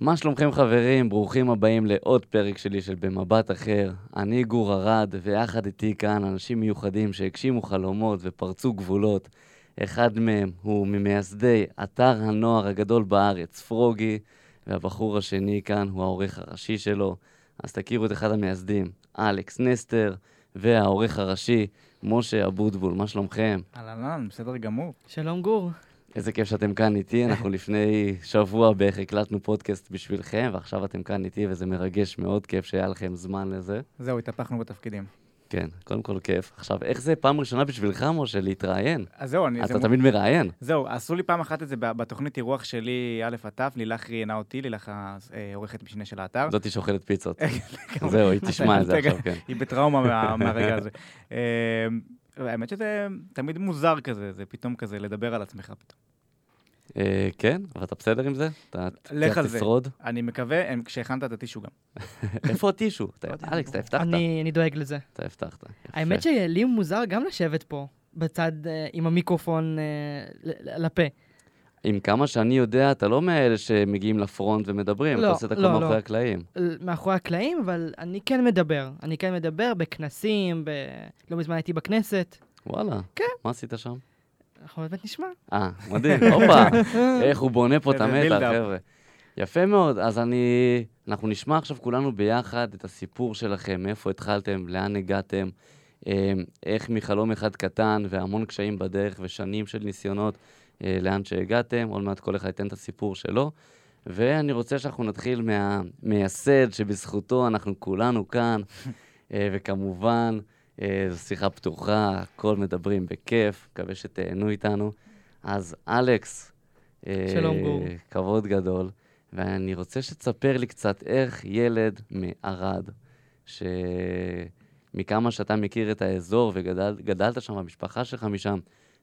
מה שלומכם חברים? ברוכים הבאים לעוד פרק שלי של במבט אחר. אני גור ארד, ויחד איתי כאן אנשים מיוחדים שהגשימו חלומות ופרצו גבולות. אחד מהם הוא ממייסדי אתר הנוער הגדול בארץ, פרוגי, והבחור השני כאן הוא העורך הראשי שלו. אז תכירו את אחד המייסדים, אלכס נסטר, והעורך הראשי, משה אבוטבול. מה שלומכם? אהלן, בסדר גמור. שלום גור. איזה כיף שאתם כאן איתי, אנחנו לפני שבוע בערך הקלטנו פודקאסט בשבילכם, ועכשיו אתם כאן איתי, וזה מרגש מאוד, כיף שהיה לכם זמן לזה. זהו, התהפכנו בתפקידים. כן, קודם כל כיף. עכשיו, איך זה פעם ראשונה בשבילך, משה, להתראיין? אז זהו, אני... אתה זה מ- תמיד מראיין. זהו, עשו לי פעם אחת את זה בתוכנית אירוח שלי, א' עד ת', לילך ראיינה אותי, לילך העורכת משנה של האתר. זאתי שאוכלת פיצות. זהו, היא תשמע את זה עכשיו, כן. היא בטראומה מה- מהרגע הזה. האמת שזה תמיד מוזר כזה, זה פתאום כזה לדבר על עצמך פתאום. אה, כן, אבל אתה בסדר עם זה? אתה לך על זה. לשרוד? אני מקווה, כשהכנת את הטישו גם. איפה הטישו? אלכס, אתה הבטחת. אני, אני דואג לזה. אתה הבטחת. האמת שלי מוזר גם לשבת פה, בצד אה, עם המיקרופון אה, לפה. עם כמה שאני יודע, אתה לא מאלה שמגיעים לפרונט ומדברים, אתה לא, עושה את הכל לא, מאחורי לא. הקלעים. מאחורי הקלעים, אבל אני כן מדבר. אני כן מדבר בכנסים, ב... לא מזמן הייתי בכנסת. וואלה. כן. מה עשית שם? אנחנו באמת נשמע. אה, מדהים, הופה, איך הוא בונה פה את המתח. חבר'ה. יפה מאוד, אז אני... אנחנו נשמע עכשיו כולנו ביחד את הסיפור שלכם, מאיפה התחלתם, לאן הגעתם, אה, איך מחלום אחד קטן והמון קשיים בדרך ושנים של ניסיונות, לאן שהגעתם, עוד מעט כל אחד ייתן את הסיפור שלו. ואני רוצה שאנחנו נתחיל מהמייסד שבזכותו אנחנו כולנו כאן, אה, וכמובן, אה, זו שיחה פתוחה, הכל מדברים בכיף, מקווה שתהנו איתנו. אז אלכס, אה, שלום, גור. כבוד גדול, ואני רוצה שתספר לי קצת איך ילד מערד, שמכמה שאתה מכיר את האזור וגדלת שם, המשפחה שלך משם,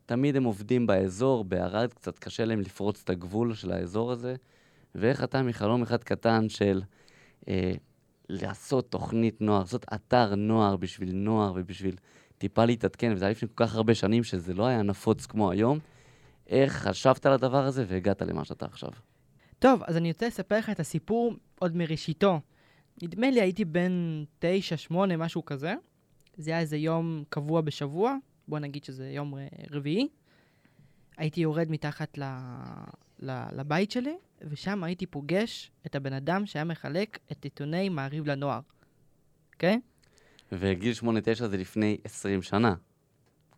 תמיד הם עובדים באזור, בערד קצת קשה להם לפרוץ את הגבול של האזור הזה, ואיך אתה מחלום אחד קטן של אה, לעשות תוכנית נוער, לעשות אתר נוער בשביל נוער ובשביל טיפה להתעדכן, וזה היה לפני כל כך הרבה שנים שזה לא היה נפוץ כמו היום. איך חשבת על הדבר הזה והגעת למה שאתה עכשיו? טוב, אז אני רוצה לספר לך את הסיפור עוד מראשיתו. נדמה לי הייתי בן תשע, שמונה, משהו כזה. זה היה איזה יום קבוע בשבוע, בוא נגיד שזה יום אה, רביעי. הייתי יורד מתחת ל... ל... לבית שלי, ושם הייתי פוגש את הבן אדם שהיה מחלק את עיתוני מעריב לנוער. אוקיי? וגיל 8-9 זה לפני 20 שנה.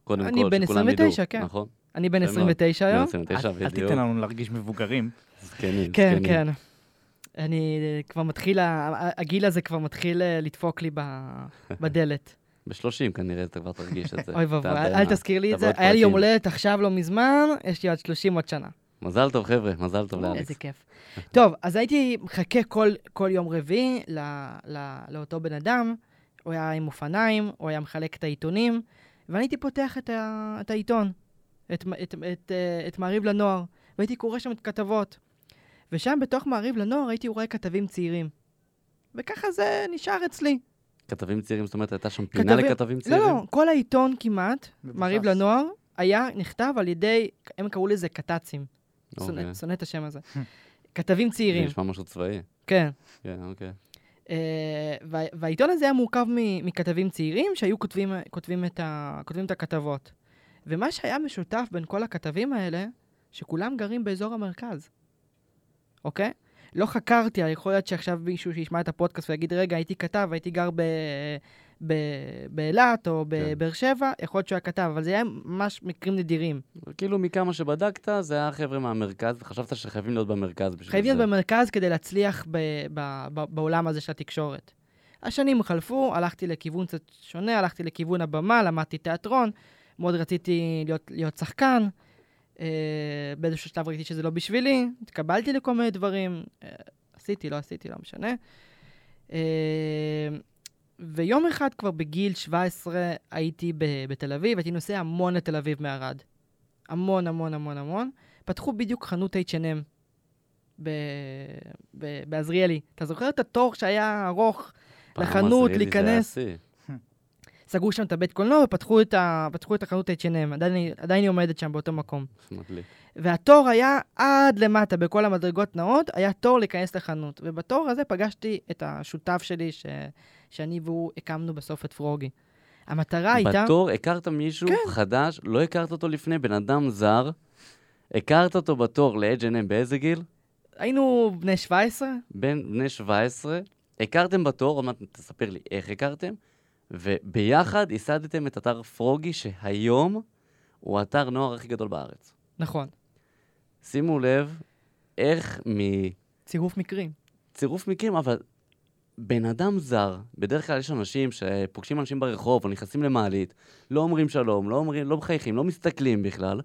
קודם אני כל, בן שכולם ידעו, 29, כן. נכון? אני בן יפה מאוד. 29 בן היום. 29, אל אל בדיוק. תיתן לנו להרגיש מבוגרים. זקנים, כן, זקנים. כן. אני אה, כבר מתחיל, הגיל הזה כבר מתחיל אה, לדפוק לי ב- בדלת. ב-30 כנראה אתה כבר תרגיש את זה. אוי ואבוי, אל תזכיר לי את זה. היה לי יום. הולדת עכשיו לא מזמן, יש לי עוד 30 עוד שנה. מזל טוב, חבר'ה, מזל טוב לאלכס. איזה כיף. טוב, אז הייתי מחכה כל, כל יום רביעי ל, ל, לאותו בן אדם, הוא היה עם אופניים, הוא היה מחלק את העיתונים, ואני הייתי פותח את, ה, את העיתון, את, את, את, את מעריב לנוער, והייתי קורא שם את כתבות. ושם בתוך מעריב לנוער הייתי רואה כתבים צעירים. וככה זה נשאר אצלי. כתבים צעירים, זאת אומרת, הייתה שם פינה כתבים- לכתבים לא, צעירים? לא, כל העיתון כמעט. מעריב לנוער, היה נכתב על ידי, הם קראו לזה קת"צים. אוקיי. שונא את השם הזה. כתבים צעירים, זה נשמע משהו צבאי. כן. כן, אוקיי. אה, וה- והעיתון הזה היה מורכב מ- מכתבים צעירים שהיו כותבים, כותבים, את ה, כותבים את הכתבות. ומה שהיה משותף בין כל הכתבים האלה, שכולם גרים באזור המרכז, אוקיי? לא חקרתי, יכול להיות שעכשיו מישהו שישמע את הפודקאסט ויגיד, רגע, הייתי כתב, הייתי גר באילת או כן. בבאר שבע, יכול להיות שהוא היה כתב, אבל זה היה ממש מקרים נדירים. כאילו, מכמה שבדקת, זה היה חבר'ה מהמרכז, וחשבת שחייבים להיות במרכז בשביל זה. חייבים להיות במרכז כדי להצליח ב- ב- ב- בעולם הזה של התקשורת. השנים חלפו, הלכתי לכיוון קצת שונה, הלכתי לכיוון הבמה, למדתי תיאטרון, מאוד רציתי להיות, להיות שחקן. אה, באיזשהו שלב ראיתי שזה לא בשבילי, התקבלתי לכל מיני דברים, אה, עשיתי, לא עשיתי, לא משנה. אה, ויום אחד כבר בגיל 17 הייתי ב- בתל אביב, הייתי נוסע המון לתל אביב מערד. המון, המון, המון, המון. פתחו בדיוק חנות H&M ב- ב- בעזריאלי. אתה זוכר את התור שהיה ארוך פעם לחנות, עזריאלי זה היה להיכנס? סגרו שם את הבית קולנוע ופתחו את, ה... את החנות H&M, עדיין, עדיין היא עומדת שם באותו מקום. מדליק. והתור היה עד למטה, בכל המדרגות נאות, היה תור להיכנס לחנות. ובתור הזה פגשתי את השותף שלי, ש... שאני והוא הקמנו בסוף את פרוגי. המטרה הייתה... בתור הכרת מישהו כן. חדש, לא הכרת אותו לפני, בן אדם זר, הכרת אותו בתור ל-H&M באיזה גיל? היינו בני 17, בין בני 17, הכרתם בתור, עוד מעט תספר לי איך הכרתם, וביחד ייסדתם את אתר פרוגי, שהיום הוא אתר נוער הכי גדול בארץ. נכון. שימו לב איך צירוף מקרים. מצירוף מקרים, אבל בן אדם זר, בדרך כלל יש אנשים שפוגשים אנשים ברחוב או נכנסים למעלית, לא אומרים שלום, לא אומרים, לא מחייכים, לא מסתכלים בכלל,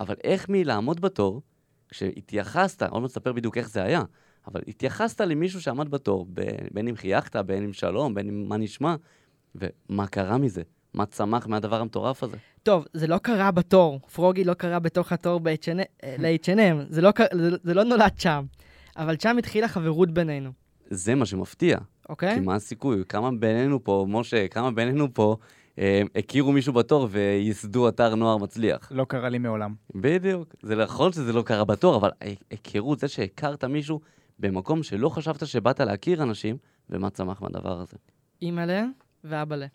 אבל איך מלעמוד בתור, כשהתייחסת, עוד מעט תספר בדיוק איך זה היה, אבל התייחסת למישהו שעמד בתור, ב- בין אם חייכת, בין אם שלום, בין אם מה נשמע, ומה קרה מזה? מה צמח מהדבר המטורף הזה? טוב, זה לא קרה בתור. פרוגי לא קרה בתוך התור ל-H&M. זה, לא, קר- זה, זה לא נולד שם. אבל שם התחילה חברות בינינו, זה מה שמפתיע. אוקיי? כי מה הסיכוי? כמה בינינו פה, משה, כמה בינינו פה אה, הכירו מישהו בתור וייסדו אתר נוער מצליח? לא קרה לי מעולם. בדיוק. זה נכון שזה לא קרה בתור, אבל היכרות, זה שהכרת מישהו במקום שלא חשבת שבאת להכיר אנשים, ומה צמח מהדבר הזה. אימא'לה ואבא'לה.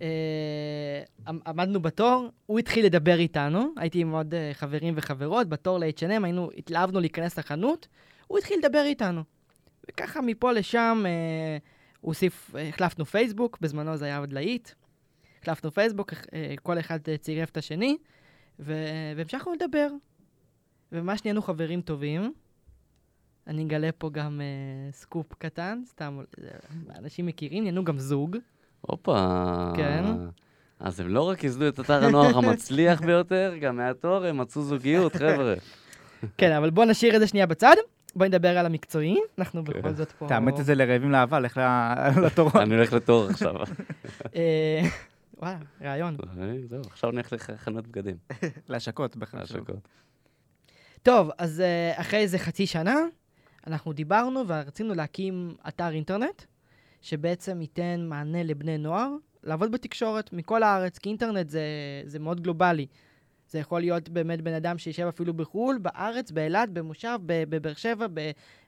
אה, עמ- עמדנו בתור, הוא התחיל לדבר איתנו, הייתי עם עוד אה, חברים וחברות, בתור ל-H&M, היינו, התלהבנו להיכנס לחנות, הוא התחיל לדבר איתנו. וככה מפה לשם, אה, הוא הוסיף, החלפנו פייסבוק, בזמנו זה היה עוד להיט. החלפנו פייסבוק, אה, כל אחד אה, צירף את השני, והמשכנו לדבר. וממש נהיינו חברים טובים. אני אגלה פה גם אה, סקופ קטן, סתם, אה, אנשים מכירים, נהיינו גם זוג. הופה. כן. אז הם לא רק ייסדו את אתר הנוער המצליח ביותר, גם מהתואר הם מצאו זוגיות, חבר'ה. כן, אבל בואו נשאיר את זה שנייה בצד. בואי נדבר על המקצועי, אנחנו כן. בכל זאת פה... תאמץ את זה לרעבים לאהבה, לך לתור. אני הולך לתואר עכשיו. אה, וואלה, רעיון. זהו, עכשיו נלך לחנות בגדים. להשקות בכלל. להשקות. טוב, אז אחרי איזה חצי שנה, אנחנו דיברנו ורצינו להקים אתר אינטרנט, שבעצם ייתן מענה לבני נוער לעבוד בתקשורת מכל הארץ, כי אינטרנט זה, זה מאוד גלובלי. זה יכול להיות באמת בן אדם שישב אפילו בחו"ל, בארץ, באילת, במושב, בבאר שבע,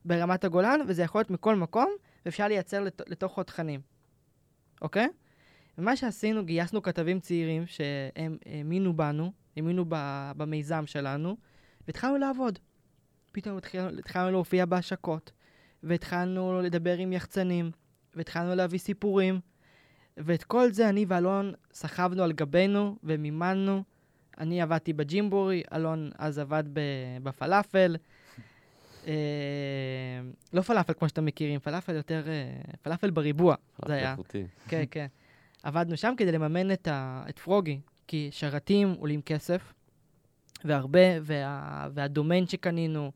ברמת הגולן, וזה יכול להיות מכל מקום, ואפשר לייצר לת- לתוכו תכנים, אוקיי? ומה שעשינו, גייסנו כתבים צעירים שהם האמינו בנו, האמינו במיזם שלנו, והתחלנו לעבוד. פתאום התחלנו, התחלנו להופיע בהשקות, והתחלנו לדבר עם יחצנים, והתחלנו להביא סיפורים, ואת כל זה אני ואלון סחבנו על גבינו ומימנו. אני עבדתי בג'ימבורי, אלון אז עבד בפלאפל. אה, לא פלאפל כמו שאתם מכירים, פלאפל יותר, אה, פלאפל בריבוע, זה היה. איכותי. כן, כן. עבדנו שם כדי לממן את, ה, את פרוגי, כי שרתים עולים כסף, והרבה, וה, והדומיין שקנינו,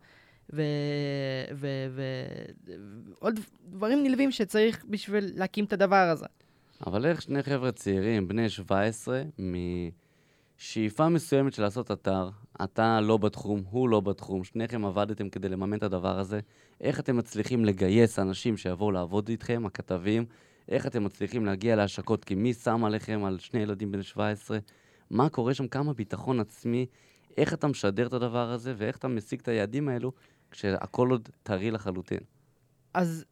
ועוד דברים נלווים שצריך בשביל להקים את הדבר הזה. אבל איך שני חבר'ה צעירים, בני 17, משאיפה מסוימת של לעשות אתר, אתה לא בתחום, הוא לא בתחום, שניכם עבדתם כדי לממן את הדבר הזה, איך אתם מצליחים לגייס אנשים שיבואו לעבוד איתכם, הכתבים, איך אתם מצליחים להגיע להשקות, כי מי שם עליכם על שני ילדים בני 17, מה קורה שם, כמה ביטחון עצמי, איך אתה משדר את הדבר הזה, ואיך אתה משיג את היעדים האלו, כשהכול עוד טרי לחלוטין. אז,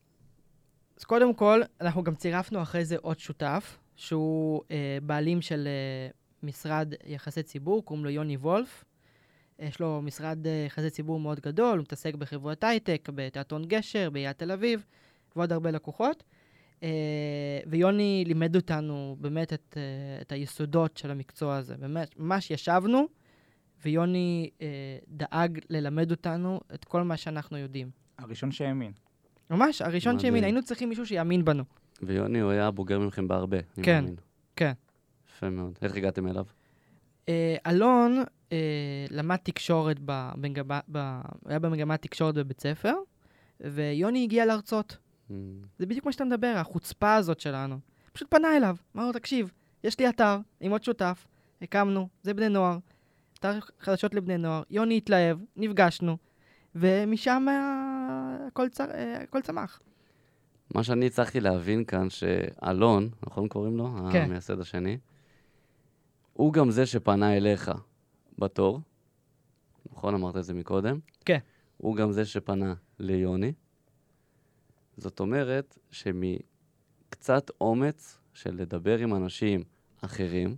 אז קודם כל, אנחנו גם צירפנו אחרי זה עוד שותף, שהוא אה, בעלים של אה, משרד יחסי ציבור, קוראים לו יוני וולף. יש לו משרד אה, יחסי ציבור מאוד גדול, הוא מתעסק בחברות הייטק, בתיאטרון גשר, בעיריית תל אביב, ועוד הרבה לקוחות. אה, ויוני לימד אותנו באמת את, אה, את היסודות של המקצוע הזה. באמת, ממש ישבנו, ויוני אה, דאג ללמד אותנו את כל מה שאנחנו יודעים. הראשון שהאמין. ממש, הראשון. שהאמין, היינו צריכים מישהו שיאמין בנו. ויוני, הוא היה בוגר מכם בהרבה, אני כן, מאמין. כן. יפה מאוד. איך הגעתם אליו? אה, אלון אה, למד תקשורת, ב, במגמה, ב, היה במגמת תקשורת בבית ספר, ויוני הגיע להרצות. Mm, זה בדיוק מה שאתה מדבר, החוצפה הזאת שלנו. פשוט פנה אליו, אמר לו, תקשיב, יש לי אתר עם עוד שותף, הקמנו, זה בני נוער, אתר חדשות לבני נוער, יוני התלהב, נפגשנו, ומשם הכל, צ... אה, הכל צמח. מה שאני הצלחתי להבין כאן, שאלון, נכון קוראים לו? כן. המייסד השני, הוא גם זה שפנה אליך בתור, נכון? אמרת את זה מקודם? כן. הוא גם זה שפנה ליוני. זאת אומרת שמקצת אומץ של לדבר עם אנשים אחרים,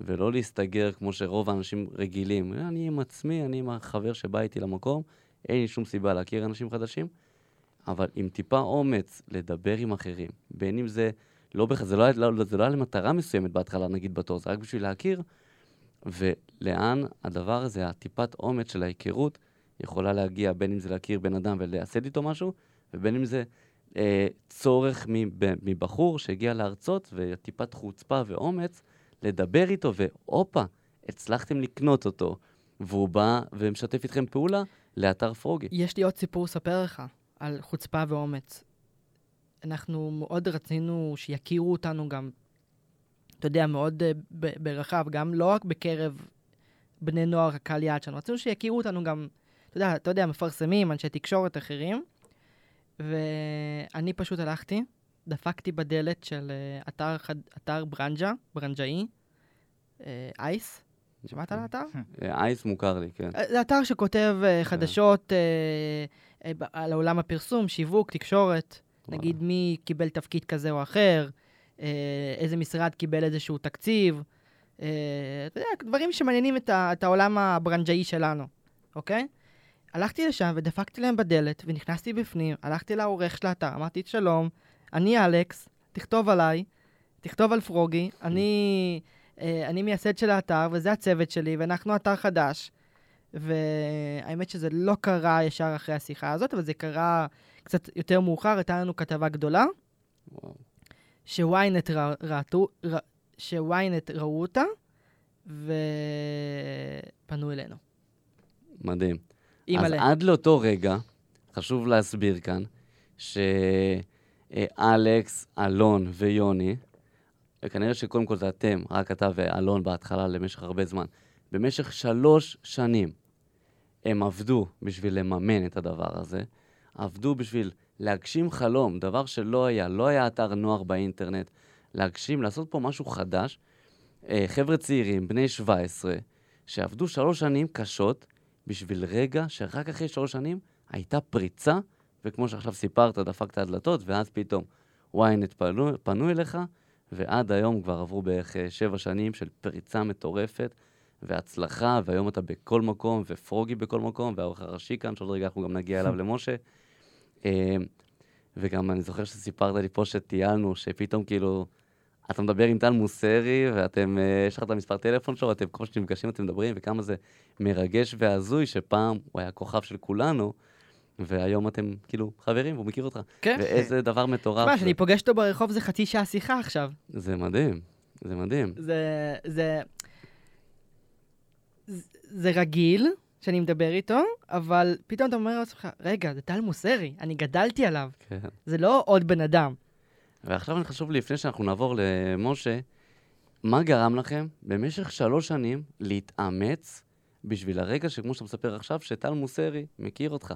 ולא להסתגר כמו שרוב האנשים רגילים. אני עם עצמי, אני עם החבר שבא איתי למקום, אין לי שום סיבה להכיר אנשים חדשים, אבל עם טיפה אומץ לדבר עם אחרים, בין אם זה, לא בכ... זה, לא, לא, זה לא היה למטרה מסוימת בהתחלה, נגיד בתור, זה רק בשביל להכיר, ולאן הדבר הזה, הטיפת אומץ של ההיכרות, יכולה להגיע, בין אם זה להכיר בן אדם ולעשות איתו משהו, ובין אם זה אה, צורך מב- מבחור שהגיע להרצות, וטיפת חוצפה ואומץ, לדבר איתו, והופה, הצלחתם לקנות אותו, והוא בא ומשתף איתכם פעולה לאתר פרוגי. יש לי עוד סיפור לספר לך על חוצפה ואומץ. אנחנו מאוד רצינו שיכירו אותנו גם, אתה יודע, מאוד uh, ב- ברחב, גם לא רק בקרב בני נוער, הקהל יעד שלנו, רצינו שיכירו אותנו גם, אתה יודע, אתה יודע, מפרסמים, אנשי תקשורת אחרים, ואני פשוט הלכתי, דפקתי בדלת של uh, אתר, חד- אתר ברנג'ה, ברנג'אי, uh, אייס, שמעת על האתר? אה, אייס מוכר לי, כן. זה אתר שכותב אה, חדשות אה, אה, על עולם הפרסום, שיווק, תקשורת, נגיד מי קיבל תפקיד כזה או אחר, אה, איזה משרד קיבל איזשהו תקציב, אה, אתה יודע, דברים שמעניינים את, את העולם הברנג'אי שלנו, אוקיי? הלכתי לשם ודפקתי להם בדלת, ונכנסתי בפנים, הלכתי לעורך של האתר, אמרתי, שלום, אני אלכס, תכתוב עליי, תכתוב על פרוגי, אני, אה, אני מייסד של האתר, וזה הצוות שלי, ואנחנו אתר חדש. והאמת שזה לא קרה ישר אחרי השיחה הזאת, אבל זה קרה קצת יותר מאוחר, הייתה לנו כתבה גדולה. שוויינט רא- ראתו, רא- שוויינט ראו אותה, ופנו אלינו. מדהים. אז. עד לאותו רגע, חשוב להסביר כאן, שאלכס, אלון ויוני, וכנראה שקודם כל זה אתם, רק אתה ואלון בהתחלה למשך הרבה זמן, במשך שלוש שנים הם עבדו בשביל לממן את הדבר הזה, עבדו בשביל להגשים חלום, דבר שלא היה, לא היה אתר נוער באינטרנט, להגשים, לעשות פה משהו חדש. אה, חבר'ה צעירים, בני 17, שעבדו שלוש שנים קשות, בשביל רגע שרק אחרי שלוש שנים הייתה פריצה, וכמו שעכשיו סיפרת, דפקת הדלתות, ואז פתאום ynet פנו, פנו אליך, ועד היום כבר עברו בערך אה, שבע שנים של פריצה מטורפת, והצלחה, והיום אתה בכל מקום, ופרוגי בכל מקום, והעורך הראשי כאן, שעוד רגע אנחנו גם נגיע אליו למשה. אה, וגם אני זוכר שסיפרת לי פה שטיילנו, שפתאום כאילו, אתה מדבר עם טל מוסרי, ואתם, אה, יש לך את המספר טלפון שלו, ואתם, כל שאתם נפגשים אתם מדברים, וכמה זה מרגש והזוי, שפעם הוא היה כוכב של כולנו, והיום אתם כאילו חברים, והוא מכיר אותך. כן. ואיזה דבר מטורף. תשמע. כשאני פוגש אותו ברחוב זה חצי שעה שיחה עכשיו. זה מדהים, זה מדהים. זה, זה, זה- זה רגיל שאני מדבר איתו, אבל פתאום אתה אומר לעצמך, רגע, זה טל מוסרי, אני גדלתי עליו, כן. זה לא עוד בן אדם. ועכשיו אני חשוב לי, לפני שאנחנו נעבור למשה, מה גרם לכם במשך שלוש שנים להתאמץ בשביל הרגע שכמו שאתה מספר עכשיו, שטל מוסרי מכיר אותך?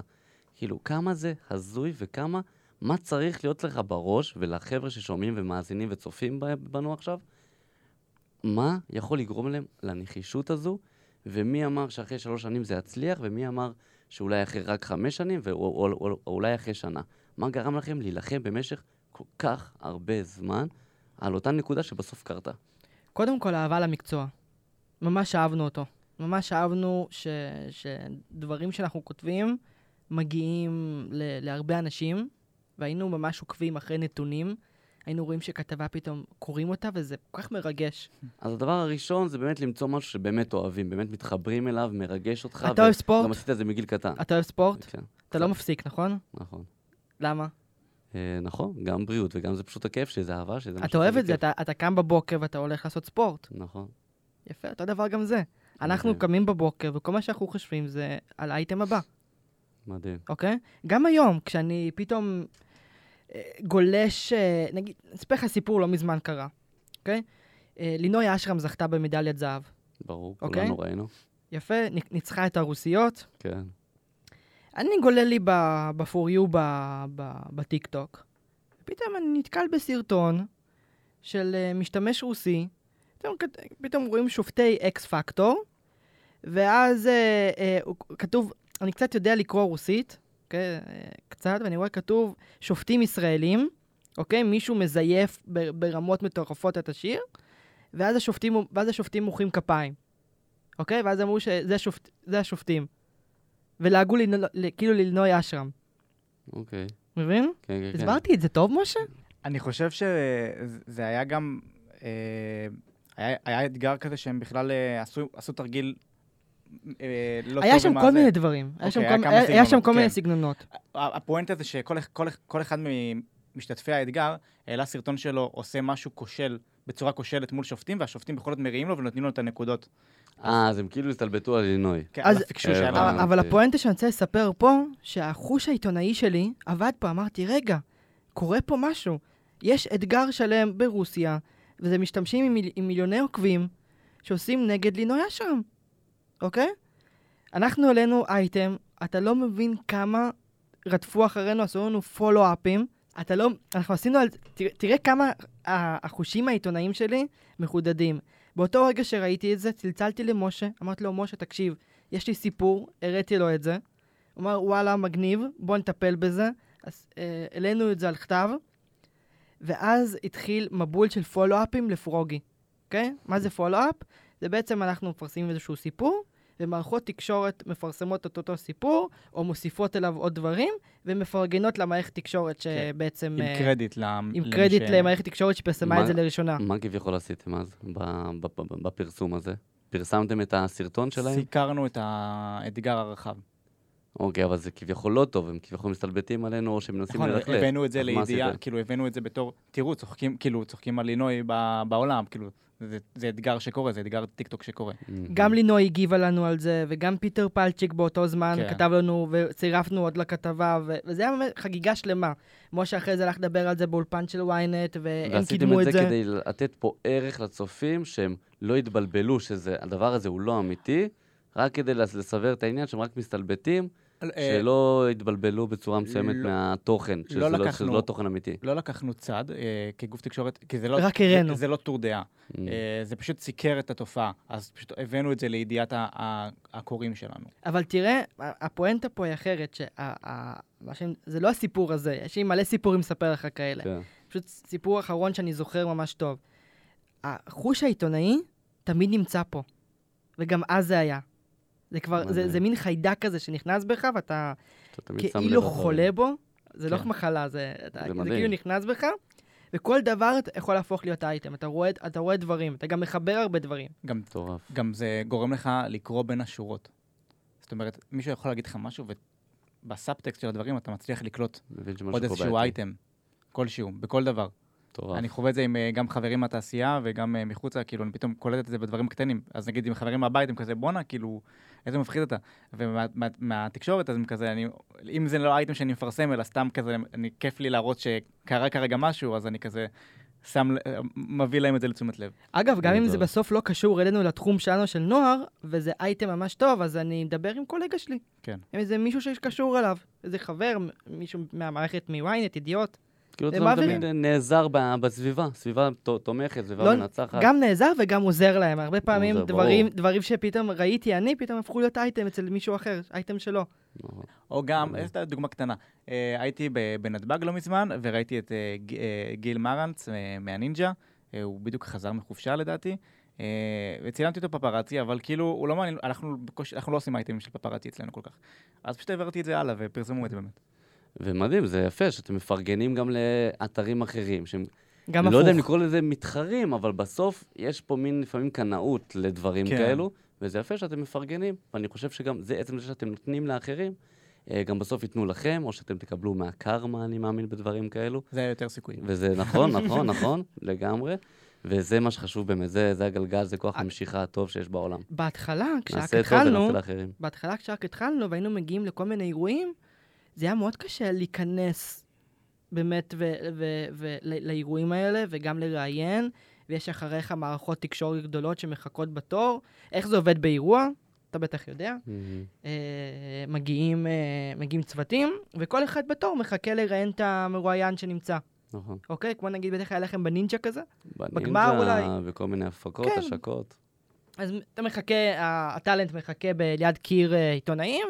כאילו, כמה זה הזוי וכמה, מה צריך להיות לך בראש, ולחבר'ה ששומעים ומאזינים וצופים בנו עכשיו, מה יכול לגרום להם לנחישות הזו, ומי אמר שאחרי שלוש שנים זה יצליח, ומי אמר שאולי אחרי רק חמש שנים, או, או, או, או אולי אחרי שנה. מה גרם לכם להילחם במשך כל כך הרבה זמן על אותה נקודה שבסוף קרתה? קודם כל, אהבה למקצוע. ממש אהבנו אותו. ממש אהבנו ש, שדברים שאנחנו כותבים מגיעים ל, להרבה אנשים, והיינו ממש עוקבים אחרי נתונים. היינו רואים שכתבה פתאום קוראים אותה, וזה כל כך מרגש. אז הדבר הראשון זה באמת למצוא משהו שבאמת אוהבים, באמת מתחברים אליו, מרגש אותך. אתה אוהב ספורט? גם עשית את זה מגיל קטן. אתה אוהב ספורט? כן, אתה לא. מפסיק, נכון? נכון. למה? אה, נכון, גם בריאות וגם זה פשוט הכיף שלי, זה אהבה שלי. זה משהו אתה אוהב שזה את זה. אתה, אתה קם בבוקר ואתה הולך לעשות ספורט. נכון. יפה, אותו דבר גם זה. אנחנו. קמים בבוקר, וכל מה שאנחנו חושבים זה על האייטם הבא, מדהים. אוקיי? גם היום, כשאני פתאום אה, גולש, אה, נגיד, אספר לך סיפור לא מזמן קרה, אוקיי? אה, לינוי אשרם זכתה במדליית זהב. ברור, אוקיי. כולנו ראינו. יפה, ניצחה את הרוסיות. כן. אני גולל לי ב-for you בטיקטוק, פתאום אני נתקל בסרטון של משתמש רוסי, פתאום, פתאום רואים שופטי אקס פקטור, ואז אה, אה, כתוב, אני קצת יודע לקרוא רוסית, אוקיי? אה, קצת, ואני רואה כתוב שופטים ישראלים, אוקיי? מישהו מזייף ברמות מטורפות את השיר, ואז השופטים, ואז השופטים מוחאים כפיים, אוקיי? ואז אמרו שזה השופט, זה השופטים. ולעגו לי, כאילו ללנוי אשרם. אוקיי. מבין? כן, כן, כן. הסברתי את זה טוב, משה? אני חושב שזה היה גם, אה, היה, היה אתגר כזה שהם בכלל אה, עשו, עשו תרגיל אה, לא טוב היה שם כל הזה. מיני דברים. היה שם אוקיי, כל- היה היה- היה שם כל מיני כן. סגנונות. הפואנטה זה שכל כל, כל אחד ממשתתפי האתגר העלה סרטון שלו עושה משהו כושל, בצורה כושלת מול שופטים, והשופטים בכל זאת מריעים לו ונותנים לו את הנקודות. אה, אז הם כאילו הסתלבטו על לינוי. כן, אז- על הפיקשוש שהיה הבנתי. להם. אבל הפואנטה שאני רוצה לספר פה, שהחוש העיתונאי שלי עבד פה, אמרתי, רגע, קורה פה משהו. יש אתגר שלם ברוסיה, וזה משתמשים עם, מיל, עם מיליוני עוקבים שעושים נגד לינוי אשרם, אוקיי? אנחנו העלינו אייטם, אתה לא מבין כמה רדפו אחרינו, עשו לנו פולו-אפים. אתה לא, אנחנו עשינו על, תראה, תראה כמה החושים העיתונאיים שלי מחודדים. באותו רגע שראיתי את זה, צלצלתי למשה, אמרתי לו, משה, תקשיב, יש לי סיפור, הראיתי לו את זה. הוא אמר, וואלה, מגניב, בוא נטפל בזה. אז אה, העלינו את זה על כתב, ואז התחיל מבול של פולו-אפים לפרוגי, אוקיי? מה זה פולו-אפ? זה בעצם אנחנו מפרסמים איזשהו סיפור, ומערכות תקשורת מפרסמות את אותו סיפור, או מוסיפות אליו עוד דברים, ומפרגנות למערכת תקשורת שבעצם... עם אה, קרדיט למ- עם קרדיט ש- למערכת תקשורת שפרסמה מה- את זה לראשונה. מה כביכול עשיתם אז, ב- ב- ב- בפרסום הזה? פרסמתם את הסרטון שלהם? סיקרנו את האתגר הרחב. אוקיי, אבל זה כביכול לא טוב, הם כביכול מסתלבטים עלינו, או שהם מנסים נכון, ללכלך. הבאנו את זה לידיעה? כאילו הבאנו את זה בתור, תראו, צוחקים, כאילו, צוחקים על לינוי ב- בעולם, כאילו, זה- זה אתגר שקורה, זה אתגר טיקטוק שקורה. גם לינוי הגיבה לנו על זה, וגם פיטר פלצ'יק באותו זמן כן. כתב לנו, וצירפנו עוד לכתבה, ו- וזה היה באמת חגיגה שלמה. משה אחרי זה הלך לדבר על זה באולפן של ynet, והם ועשיתם קידמו את את זה זה. כדי לתת פה ערך לצופים, שהם לא יתבלבלו שהדבר הזה הוא לא אמיתי, רק כדי לס- לסבר את העניין שהם רק מסתלבטים, שלא יתבלבלו בצורה מסוימת לא- מהתוכן, שזה לא לא- שזה לא תוכן אמיתי. לא לקחנו צד אה, כגוף תקשורת, כי זה לא... רק זה- הראינו. זה לא טור דעה. Mm. אה, זה פשוט סיקר את התופעה, אז פשוט הבאנו את זה לידיעת הקוראים שלנו. אבל תראה, הפואנטה פה היא אחרת, שזה לא הסיפור הזה, יש לי מלא סיפורים לספר לך כאלה. כן. פשוט סיפור אחרון שאני זוכר ממש טוב. החוש העיתונאי תמיד נמצא פה, וגם אז זה היה. זה כבר, זה. זה מין חיידק כזה שנכנס בך, ואתה כאילו. חולה בו, זה לא כן. מחלה, זה, אתה, זה זה. כאילו נכנס בך, וכל דבר אתה יכול להפוך להיות אייטם. אתה רואה, אתה רואה דברים, אתה גם מחבר הרבה דברים. גם, מטורף. גם זה גורם לך לקרוא בין השורות. זאת אומרת, מישהו יכול להגיד לך משהו, ובסאבטקסט של הדברים אתה מצליח לקלוט עוד איזשהו. אייטם, כלשהו, בכל דבר. מטורף. אני חווה את זה עם אה, גם חברים מהתעשייה וגם אה, מחוצה, כאילו, אני פתאום קולט את זה בדברים קטנים. אז נגיד עם חברים מהבית, הם כזה, בואנה, כאילו, איזה מפחיד אתה. ומהתקשורת, אז הם כזה, אני, אם זה לא אייטם שאני מפרסם, אלא סתם כזה, אני, כיף לי להראות שקרה כרגע משהו, אז אני כזה שם, אה, מביא להם את זה לתשומת לב. אגב, גם אם זה. בסוף לא קשור אלינו לתחום שלנו של נוער, וזה אייטם ממש טוב, אז אני מדבר עם קולגה שלי. כן. עם איזה מישהו שקשור אליו, איזה חבר, מישהו מהמערכת מ-ynet, ידיעות. כאילו אתה. תמיד נעזר ב- בסביבה, סביבה ת- תומכת, סביבה לא, מנצחת. גם נעזר וגם עוזר להם. הרבה פעמים עוזר, דברים, ברור. דברים שפתאום ראיתי אני, פתאום הפכו להיות אייטם אצל מישהו אחר, אייטם שלו. נכון. או גם. איזו דוגמה קטנה, אה, הייתי ב- בנתב"ג לא מזמן, וראיתי את אה, ג- אה, גיל מרנץ אה, מהנינג'ה, אה, הוא בדיוק חזר מחופשה לדעתי, וצילמתי אותו פפראצי, אבל כאילו, הוא לא מעניין, אנחנו, אנחנו לא עושים אייטמים של פפראצי אצלנו כל כך. אז פשוט העברתי את זה הלאה, ופרסמו את זה באמת. ומדהים, זה יפה שאתם מפרגנים גם לאתרים אחרים, שהם, גם הפוך. לא יודע אם לקרוא לזה מתחרים, אבל בסוף יש פה מין לפעמים קנאות לדברים כן. כאלו, וזה יפה שאתם מפרגנים, ואני חושב שגם זה עצם זה שאתם נותנים לאחרים, אה, גם בסוף ייתנו לכם, או שאתם תקבלו מהקרמה, אני מאמין בדברים כאלו. זה היה יותר סיכוי. וזה נכון, נכון, נכון, לגמרי. וזה מה שחשוב באמת, זה, זה הגלגל, זה כוח המשיכה הטוב שיש בעולם. בהתחלה, כשרק התחלנו. בהתחלה כשרק התחלנו והיינו מגיעים לכל מיני אירועים, זה היה מאוד קשה להיכנס באמת ו- ו- ו- לאירועים האלה, וגם לראיין, ויש אחריך מערכות תקשורת גדולות שמחכות בתור. איך זה עובד באירוע? אתה בטח יודע. מהמם. אה, מגיעים, אה, מגיעים צוותים, וכל אחד בתור מחכה לראיין את המרואיין שנמצא. נכון. אוקיי? כמו נגיד כלל היה לכם בנינג'ה כזה. בגמר אולי. וכל מיני הפקות, כן. השקות. אז אתה מחכה, הטאלנט מחכה ליד קיר אה, עיתונאים,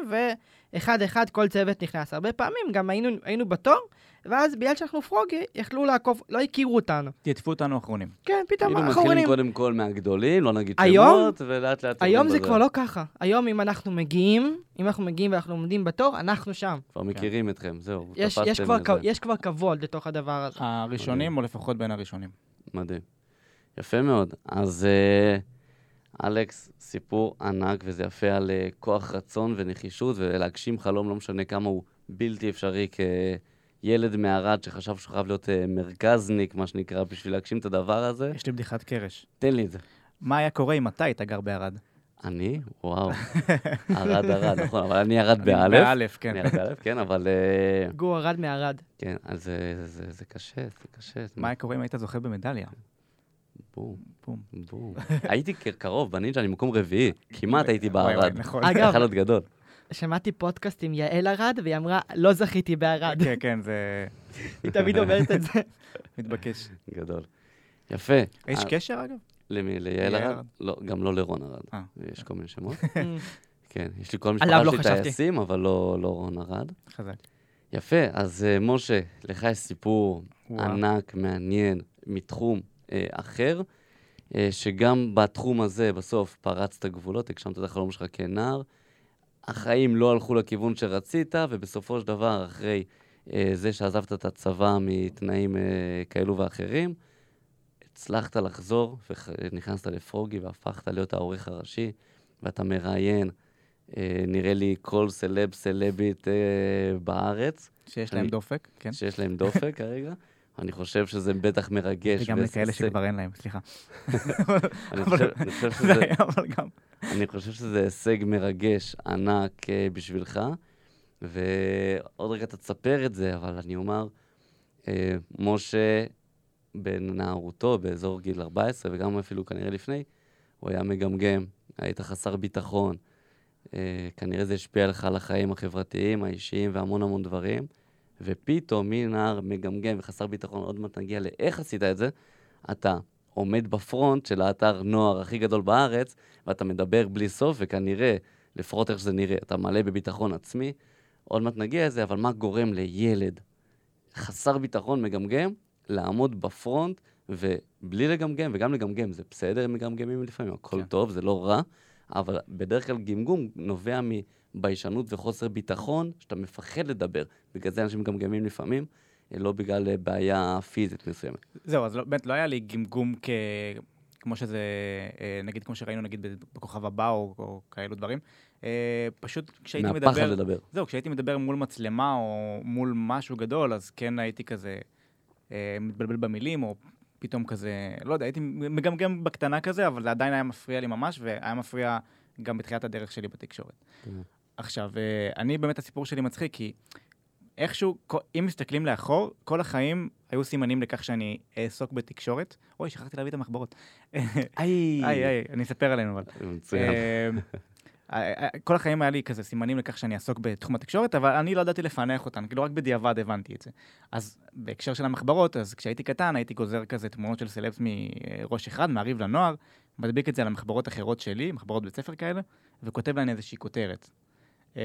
ואחד-אחד כל צוות נכנס. הרבה פעמים גם היינו, היינו בתור, ואז בגלל שאנחנו פרוגי, יכלו לעקוב, לא הכירו אותנו. תעטפו אותנו אחרונים. כן, פתאום כאילו האחרונים. מתחילים קודם כל מהגדולים, לא נגיד היום- שמות, ולאט לאט... היום זה בזה. כבר לא ככה. היום אם אנחנו מגיעים, אם אנחנו מגיעים ואנחנו עומדים בתור, אנחנו שם. כבר מכירים אתכם, זהו, יש, יש, כבר, איזה- כ- יש כבר כבוד לתוך הדבר הזה. הראשונים, או לפחות בין הראשונים. מדהים. יפה מאוד. אז אה, אלכס, סיפור ענק, וזה יפה על אה, כוח רצון ונחישות, ולהגשים חלום, לא משנה כמה הוא בלתי אפשרי כילד מערד שחשב שהוא חייב להיות אה, מרכזניק, מה שנקרא, בשביל להגשים את הדבר הזה. יש לי בדיחת קרש. תן לי את זה. מה היה קורה אם אתה היית גר בערד? אני? וואו. ערד ערד, נכון, אבל אני אני באלף. באלף, כן. אני ירד באלף, כן, אבל... אה, גור ארד מערד. כן, אז זה קשה, זה קשה. מה היה קורה אם היית זוכה במדליה? בום, בום. בום. הייתי קרוב, בנינג'ה אני מקום רביעי. כמעט הייתי בערד. נכון. אגב, גדול. שמעתי פודקאסט עם יעל ארד, והיא אמרה, לא זכיתי בערד. כן, כן, זה היא תמיד אומרת את זה. מתבקש. גדול. יפה. יש אה, קשר, אגב? למי? ליעל ארד? לא, גם לא לרון ארד. אה. יש כל מיני שמות. כן, יש לי כל עליו המשפחה לא שלי. טייסים, אבל לא לא רון ארד. חזק. יפה, אז אה, משה, לך יש סיפור. ענק, מעניין, מתחום אה, אחר, אה, שגם בתחום הזה בסוף פרצת גבולות, הגשמת את החלום שלך כנער. החיים לא הלכו לכיוון שרצית, ובסופו של דבר, אחרי אה, זה שעזבת את הצבא מתנאים אה, כאלו ואחרים, הצלחת לחזור ונכנסת לפרוגי והפכת להיות העורך הראשי, ואתה מראיין, אה, נראה לי, כל סלב סלבית אה, בארץ. שיש אני- להם דופק, כן. שיש להם דופק כרגע. אני חושב שזה בטח מרגש. וגם לכאלה שכבר אין להם, סליחה. חושב- שזה-. אני חושב שזה הישג מרגש ענק אה, בשבילך, ועוד רגע אתה תספר את זה, אבל אני אומר, אה, משה בנערותו, באזור גיל 14, וגם אפילו כנראה לפני, הוא היה מגמגם, היית חסר ביטחון. אה, כנראה זה השפיע לך על החיים החברתיים, האישיים והמון המון דברים. ופתאום מנער מגמגם וחסר ביטחון, עוד מעט נגיע לאיך עשית את זה, אתה עומד בפרונט של האתר נוער הכי גדול בארץ, ואתה מדבר בלי סוף, וכנראה, לפחות איך שזה נראה, אתה מלא בביטחון עצמי. עוד מעט נגיע לזה, אבל מה גורם לילד חסר ביטחון מגמגם לעמוד בפרונט, ובלי לגמגם, וגם לגמגם, זה בסדר, מגמגמים לפעמים, הכל כן. טוב, זה לא רע, אבל בדרך כלל גמגום נובע מביישנות וחוסר ביטחון, שאתה מפחד לדבר. בגלל זה אנשים מגמגמים לפעמים, אה, לא בגלל אה, בעיה פיזית מסוימת. זהו, אז לא- באמת לא היה לי גמגום כ... כמו שזה, אה, נגיד, כמו שראינו, נגיד, בכוכב הבא, או, או כאלו דברים. פשוט כשהייתי מהפחד מדבר... לדבר. זהו, כשהייתי מדבר מול מצלמה או מול משהו גדול, אז כן הייתי כזה מתבלבל במילים, או פתאום כזה, לא יודע, הייתי מגמגם בקטנה כזה, אבל זה עדיין היה מפריע לי ממש, והיה מפריע גם בתחילת הדרך שלי בתקשורת. עכשיו, אה, אני באמת, הסיפור שלי מצחיק, כי איכשהו, אם מסתכלים לאחור, כל החיים היו סימנים לכך שאני אעסוק בתקשורת. אוי, שכחתי להביא את המחברות. היי, היי, היי, אני אספר עלינו, אבל. מצוין. אה, אה, כל החיים היה לי כזה סימנים לכך שאני אעסוק בתחום התקשורת, אבל אני לא ידעתי לפענח אותן, כאילו רק בדיעבד הבנתי את זה. אז בהקשר של המחברות, אז כשהייתי קטן הייתי גוזר כזה תמונות של סלבס מראש אחד, מעריב לנוער, מדביק את זה על המחברות אחרות שלי, מחברות בית ספר כאלה, וכותב להן איזושהי כותרת. אה,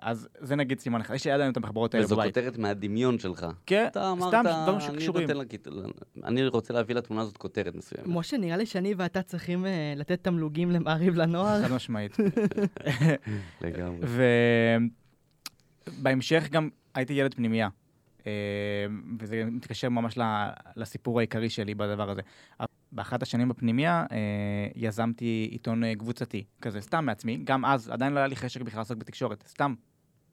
אז זה נגיד סימן אחד, יש לי עדיין את המחברות האלה וזו בבית. כותרת מהדמיון שלך. כן, סתם דברים שקשורים. אני רוצה להביא לתמונה הזאת כותרת מסוימת. משה, נראה לי שאני ואתה צריכים אה, לתת תמלוגים למעריב לנוער. חד משמעית. לגמרי. ובהמשך גם הייתי ילד פנימייה. אה, וזה מתקשר ממש לסיפור העיקרי שלי בדבר הזה. באחת השנים בפנימייה אה, יזמתי עיתון אה, קבוצתי, כזה סתם מעצמי. גם אז עדיין לא היה לי חשק בכלל לעסוק בתקשורת, סתם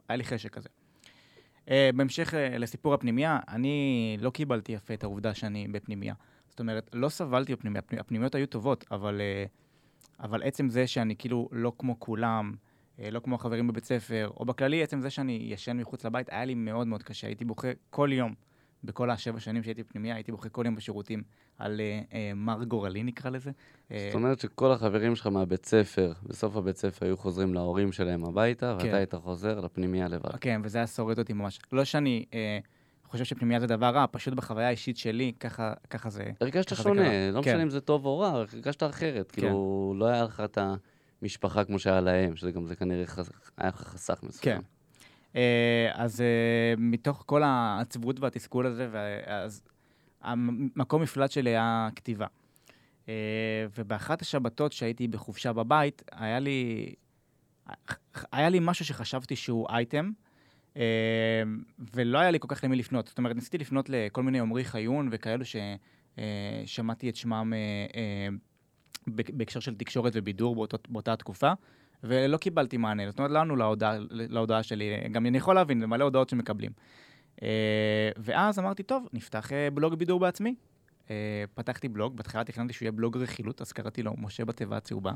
היה לי חשק כזה. אה, בהמשך אה, לסיפור הפנימייה, אני לא קיבלתי יפה את העובדה שאני בפנימייה. זאת אומרת, לא סבלתי בפנימייה, הפנימ- הפנימיות היו טובות, אבל, אה, אבל עצם זה שאני כאילו לא כמו כולם, אה, לא כמו החברים בבית ספר, או בכללי, עצם זה שאני ישן מחוץ לבית, היה לי מאוד מאוד קשה. הייתי בוכה כל יום, בכל השבע שנים שהייתי בפנימייה, הייתי בוכה כל יום בשירותים על אה, אה, מר גורלי, נקרא לזה. אה, זאת אומרת שכל החברים שלך מהבית ספר, בסוף הבית ספר היו חוזרים להורים שלהם הביתה, כן. ואתה היית חוזר לפנימייה לבד. כן, וזה היה שורד אותי ממש. לא שאני חושב שפנימייה זה דבר רע, פשוט בחוויה האישית שלי, ככה, ככה זה... הרגשת ככה שונה. לא כן. משנה אם זה טוב או רע, הרגשת אחרת. כן. כאילו, לא היה לך את המשפחה כמו שהיה להם, שזה גם זה כנראה חס- היה לך חסך מסוים. כן. אה, אז אה, מתוך כל העצבות והתסכול הזה, אז המקום מפלט שלי היה כתיבה. אה, ובאחת השבתות שהייתי בחופשה בבית, היה לי, היה לי משהו שחשבתי שהוא אייטם, ולא היה לי כל כך למי לפנות. זאת אומרת, ניסיתי לפנות לכל מיני עמרי חיון וכאלו ששמעתי את שמם בהק- בהקשר של תקשורת ובידור באותו, באותה תקופה, ולא קיבלתי מענה. זאת אומרת, לא ענו להודעה, להודעה שלי. גם אני יכול להבין, זה מלא הודעות שמקבלים. אה, ואז אמרתי, טוב, נפתח אה, בלוג בידור בעצמי. אה, פתחתי בלוג, בהתחלה תכננתי שהוא יהיה בלוג רכילות, אז קראתי לו משה בתיבה הצהובה.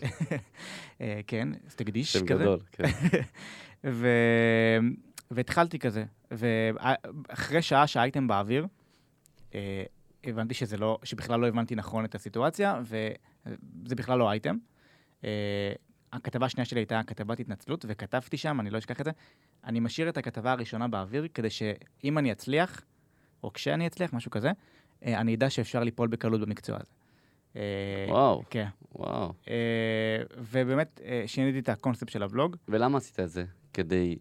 כן, אז תקדיש שם כזה. גדול, כן. ו... והתחלתי כזה, ואחרי שעה שהייתם באוויר, הבנתי שזה לא, שבכלל לא הבנתי נכון את הסיטואציה, וזה בכלל לא אייטם. הכתבה השנייה שלי הייתה כתבת התנצלות, וכתבתי שם, אני לא אשכח את זה, אני משאיר את הכתבה הראשונה באוויר, כדי שאם אני אצליח, או כשאני אצליח, משהו כזה, אה, אני אדע שאפשר ליפול בקלות במקצוע הזה. אה, וואו, כן. וואו. אה, ובאמת, שיניתי את הקונספט של הבלוג. ולמה עשית את זה? כדי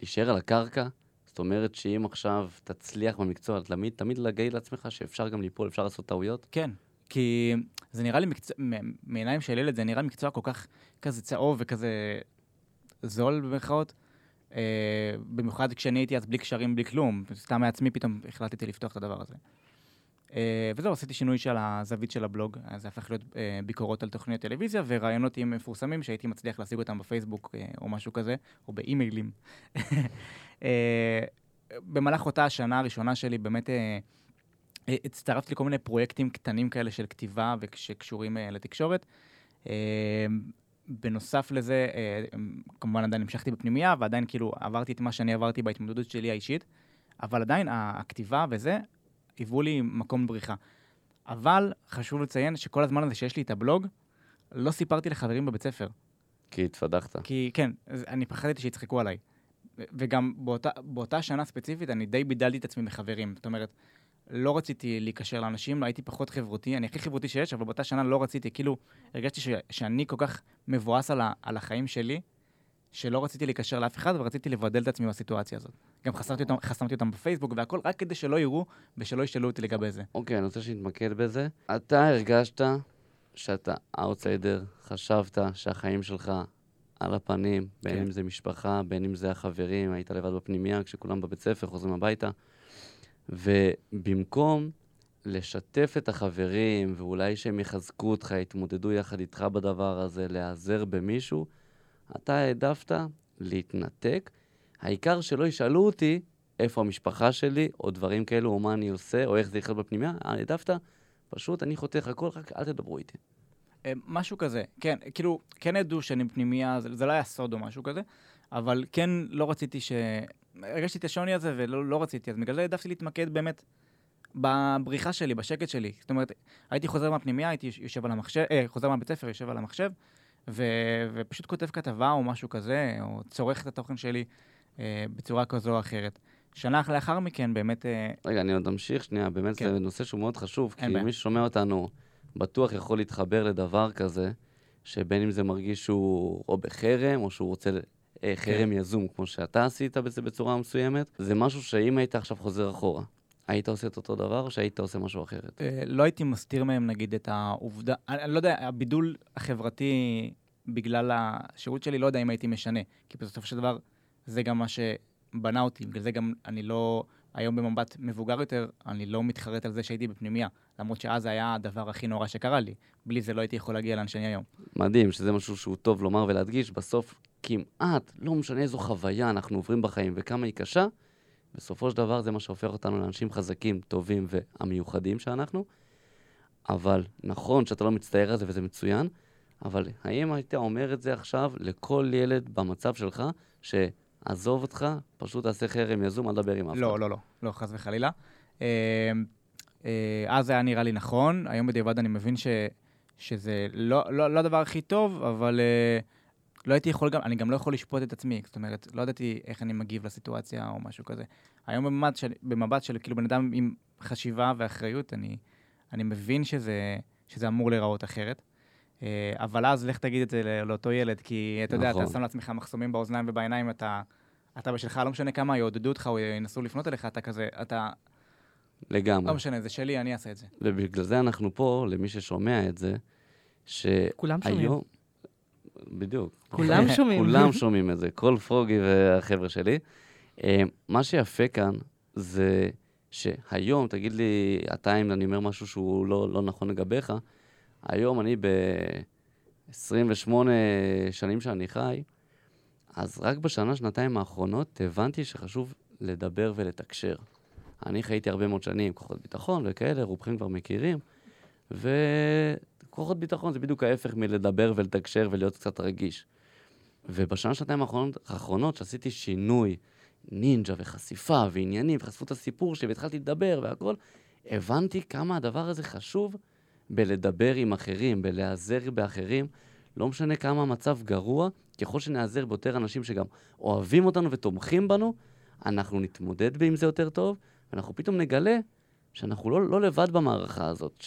להישאר על הקרקע? זאת אומרת שאם עכשיו תצליח במקצוע, תמיד, תמיד להגיד לעצמך שאפשר גם ליפול, אפשר לעשות טעויות? כן, כי זה נראה לי מקצוע, מעיניים של ילד, זה נראה מקצוע כל כך כזה צהוב וכזה זול במרכאות. אה, במיוחד כשאני הייתי אז בלי קשרים, בלי כלום. סתם מעצמי פתאום החלטתי לפתוח את הדבר הזה. אה, וזהו, עשיתי שינוי של הזווית של הבלוג. זה הפך להיות אה, ביקורות על תוכניות טלוויזיה ורעיונות עם מפורסמים שהייתי מצליח להשיג אותם בפייסבוק אה, או משהו כזה, או באימיילים. אה, במהלך אותה השנה הראשונה שלי באמת אה, הצטרפתי לכל מיני פרויקטים קטנים כאלה של כתיבה שקשורים אה, לתקשורת. אה, בנוסף לזה, אה, כמובן עדיין המשכתי בפנימייה, ועדיין כאילו עברתי את מה שאני עברתי בהתמודדות שלי האישית, אבל עדיין הכתיבה וזה היוו לי מקום בריחה. אבל חשוב לציין שכל הזמן הזה שיש לי את הבלוג, לא סיפרתי לחברים בבית ספר. כי התפדחת. כי כן, אני פחדתי שיצחקו עליי. וגם באותה, באותה שנה ספציפית, אני די בידלתי את עצמי מחברים. זאת אומרת, לא רציתי להיקשר לאנשים, לא הייתי פחות חברותי, אני הכי חברותי שיש, אבל באותה שנה לא רציתי, כאילו, הרגשתי ש, שאני כל כך מבואס על, ה, על החיים שלי, שלא רציתי להיקשר לאף אחד, ורציתי לבדל את עצמי בסיטואציה הזאת. גם חסמתי אותם, חסמתי אותם בפייסבוק והכל, רק כדי שלא יראו ושלא ישאלו אותי לגבי זה. אוקיי, אני רוצה שנתמקד בזה. אתה הרגשת שאתה אאוטסיידר, חשבת שהחיים שלך על הפנים, בין כן. אם זה משפחה, בין אם זה החברים, היית לבד בפנימייה, כשכולם בבית ספר, חוזרים הביתה. ובמקום לשתף את החברים, ואולי שהם יחזקו אותך, יתמודדו יחד איתך בדבר הזה, להיעזר במישהו, אתה העדפת להתנתק. העיקר שלא ישאלו אותי איפה המשפחה שלי, או דברים כאלו, או מה אני עושה, או איך זה יחיות בפנימייה, העדפת, פשוט אני חותך הכל, רק אל תדברו איתי. אה, משהו כזה, כן, כאילו, כן ידעו שאני בפנימייה, זה, זה לא היה סוד או משהו כזה, אבל כן לא רציתי ש... הרגשתי את השוני הזה ולא לא רציתי, אז בגלל זה העדפתי להתמקד באמת בבריחה שלי, בשקט שלי. זאת אומרת, הייתי חוזר מהפנימייה, הייתי יושב על המחשב, אה, חוזר מהבית ספר, יושב על המחשב, ו, ופשוט כותב כתבה או משהו כזה, או צורך את התוכן שלי אה, בצורה כזו או אחרת. שנה לאחר מכן, באמת, אה, רגע, אני עוד אמשיך שנייה, באמת כן. זה נושא שהוא מאוד חשוב, כי בעיה. מי ששומע אותנו בטוח יכול להתחבר לדבר כזה, שבין אם זה מרגיש שהוא או בחרם, או שהוא רוצה אה, כן. חרם יזום, כמו שאתה עשית בזה בצורה מסוימת, זה משהו שאם היית עכשיו חוזר אחורה, היית עושה את אותו דבר, או שהיית עושה משהו אחרת? אה, לא הייתי מסתיר מהם, נגיד, את העובדה, אני, אני לא יודע, הבידול החברתי בגלל השירות שלי, לא יודע אם הייתי משנה. כי בסופו של דבר, זה גם מה שבנה אותי. בגלל זה גם אני לא, היום במבט מבוגר יותר, אני לא מתחרט על זה שהייתי בפנימייה. למרות שאז זה היה הדבר הכי נורא שקרה לי. בלי זה לא הייתי יכול להגיע לאן שאני היום. מדהים, שזה משהו שהוא טוב לומר ולהדגיש, בסוף כמעט, לא משנה איזו חוויה אנחנו עוברים בחיים וכמה היא קשה, בסופו של דבר זה מה שהופך אותנו לאנשים חזקים, טובים והמיוחדים שאנחנו. אבל נכון שאתה לא מצטער על זה וזה מצוין, אבל האם היית אומר את זה עכשיו לכל ילד במצב שלך, שעזוב אותך, פשוט תעשה חרם יזום, אל תדבר עם אף אחד? לא, לא, לא, לא, חס וחלילה. אה, אה, אז היה נראה לי נכון, היום בדיעבד אני מבין ש, שזה לא, לא, לא הדבר הכי טוב, אבל אה, לא הייתי יכול גם, אני גם לא יכול לשפוט את עצמי, זאת אומרת, לא ידעתי איך אני מגיב לסיטואציה או משהו כזה. היום במבט של, במבט של כאילו בן אדם עם חשיבה ואחריות, אני, אני מבין שזה, שזה אמור להיראות אחרת. אה, אבל אז לך תגיד את זה לא- לאותו ילד, כי אתה יודע, נכון. אתה שם לעצמך מחסומים באוזניים ובעיניים, אתה, אתה בשלך, לא משנה כמה יעודדו אותך או ינסו לפנות אליך, אתה כזה, אתה, לגמרי. לא משנה, זה שלי, אני אעשה את זה. ובגלל זה אנחנו פה, למי ששומע את זה, כולם שומעים. בדיוק. כולם שומעים. כולם שומעים את זה, כל פרוגי והחבר'ה שלי. אה, מה שיפה כאן זה שהיום, תגיד לי, אתה אם אני אומר משהו שהוא לא, לא נכון לגביך, היום אני ב-28 שנים שאני חי, אז רק בשנה, שנתיים האחרונות הבנתי שחשוב לדבר ולתקשר. אני חייתי הרבה מאוד שנים, כוחות ביטחון וכאלה, רובכם כבר מכירים, וכוחות ביטחון זה בדיוק ההפך מלדבר ולתקשר ולהיות קצת רגיש. ובשנה, שנתיים האחרונות, האחרונות שעשיתי שינוי, נינג'ה וחשיפה ועניינים, וחשפו את הסיפור שלי והתחלתי לדבר והכל, הבנתי כמה הדבר הזה חשוב בלדבר עם אחרים, בלהיעזר באחרים. לא משנה כמה המצב גרוע, ככל שנעזר ביותר אנשים שגם אוהבים אותנו ותומכים בנו, אנחנו נתמודד עם זה יותר טוב, ואנחנו פתאום נגלה שאנחנו לא, לא לבד במערכה הזאת,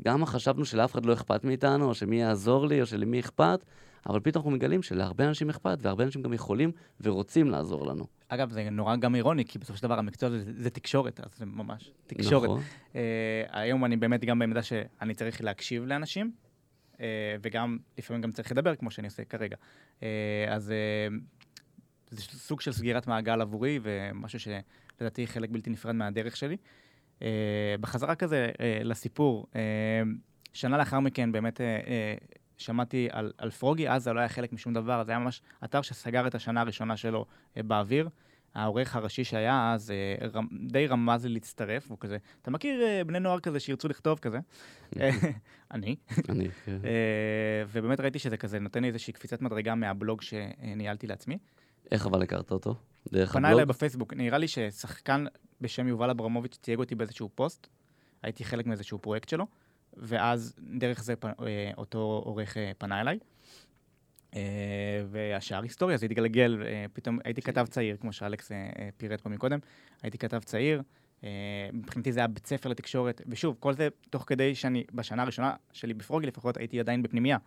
שגם חשבנו שלאף אחד לא אכפת מאיתנו, או שמי יעזור לי, או שלמי אכפת, אבל פתאום אנחנו מגלים שלהרבה אנשים אכפת, והרבה אנשים גם יכולים ורוצים לעזור לנו. אגב, זה נורא גם אירוני, כי בסופו של דבר המקצוע זה, זה תקשורת, אז זה ממש תקשורת. נכון. Uh, היום אני באמת גם בעמדה שאני צריך להקשיב לאנשים, uh, וגם לפעמים גם צריך לדבר, כמו שאני עושה כרגע. Uh, אז uh, זה סוג של סגירת מעגל עבורי, ומשהו שלדעתי חלק בלתי נפרד מהדרך שלי. Uh, בחזרה כזה uh, לסיפור, uh, שנה לאחר מכן באמת שמעתי על, על פרוגי, אז זה לא היה חלק משום דבר, זה היה ממש אתר שסגר את השנה הראשונה שלו באוויר. העורך הראשי שהיה אז אה, די רמז לי להצטרף, הוא כזה, אתה מכיר אה, בני נוער כזה שירצו לכתוב כזה? אה, אני. אני, כן. אה, ובאמת ראיתי שזה כזה נותן לי איזושהי קפיצת מדרגה מהבלוג שניהלתי לעצמי. איך אבל הכרת אותו? דרך פנה הבלוג? אליי בפייסבוק, נראה לי ששחקן בשם יובל אברמוביץ' תייג אותי באיזשהו פוסט, הייתי חלק מאיזשהו פרויקט שלו, ואז דרך זה פ- אה, אותו עורך אה, פנה אליי. אה, והשאר היסטוריה, זה התגלגל, פתאום הייתי כתב צעיר, כמו שאלכס פירט פה מקודם, הייתי כתב צעיר, מבחינתי זה היה בית ספר לתקשורת, ושוב, כל זה תוך כדי שאני, בשנה הראשונה שלי בפרוגי לפחות, הייתי עדיין בפנימייה.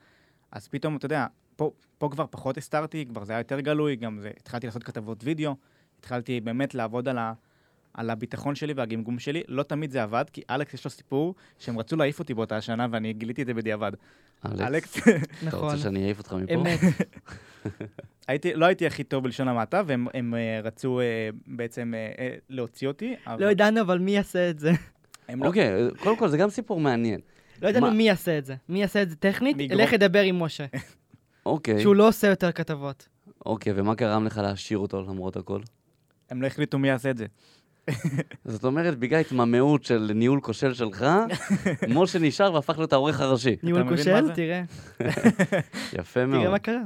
אז פתאום, אתה יודע, פה, פה כבר פחות הסתרתי, כבר זה היה יותר גלוי, גם זה, התחלתי לעשות כתבות וידאו, התחלתי באמת לעבוד על, ה, על הביטחון שלי והגמגום שלי. לא תמיד זה עבד, כי אלכס יש לו סיפור שהם רצו להעיף אותי באותה השנה, ואני גיליתי את זה בדיעבד. אלכס, אתה נכון. רוצה שאני אעיף אותך מפה? אמת. הייתי, לא הייתי הכי טוב בלשון המעטה, והם הם, אה, רצו אה, בעצם אה, להוציא אותי, אבל לא ידענו אבל מי יעשה את זה. לא... אוקיי, קודם כל זה גם סיפור מעניין. לא ידענו? מי יעשה את זה. מי יעשה את זה טכנית? לך לדבר עם משה, אוקיי, שהוא לא עושה יותר כתבות. אוקיי, ומה גרם לך להשאיר אותו למרות הכל? הם לא החליטו מי יעשה את זה. זאת אומרת, בגלל התמהמהות של ניהול כושל שלך, משה נשאר והפך להיות העורך הראשי. ניהול כושל? תראה, יפה מאוד. תראה מה קרה.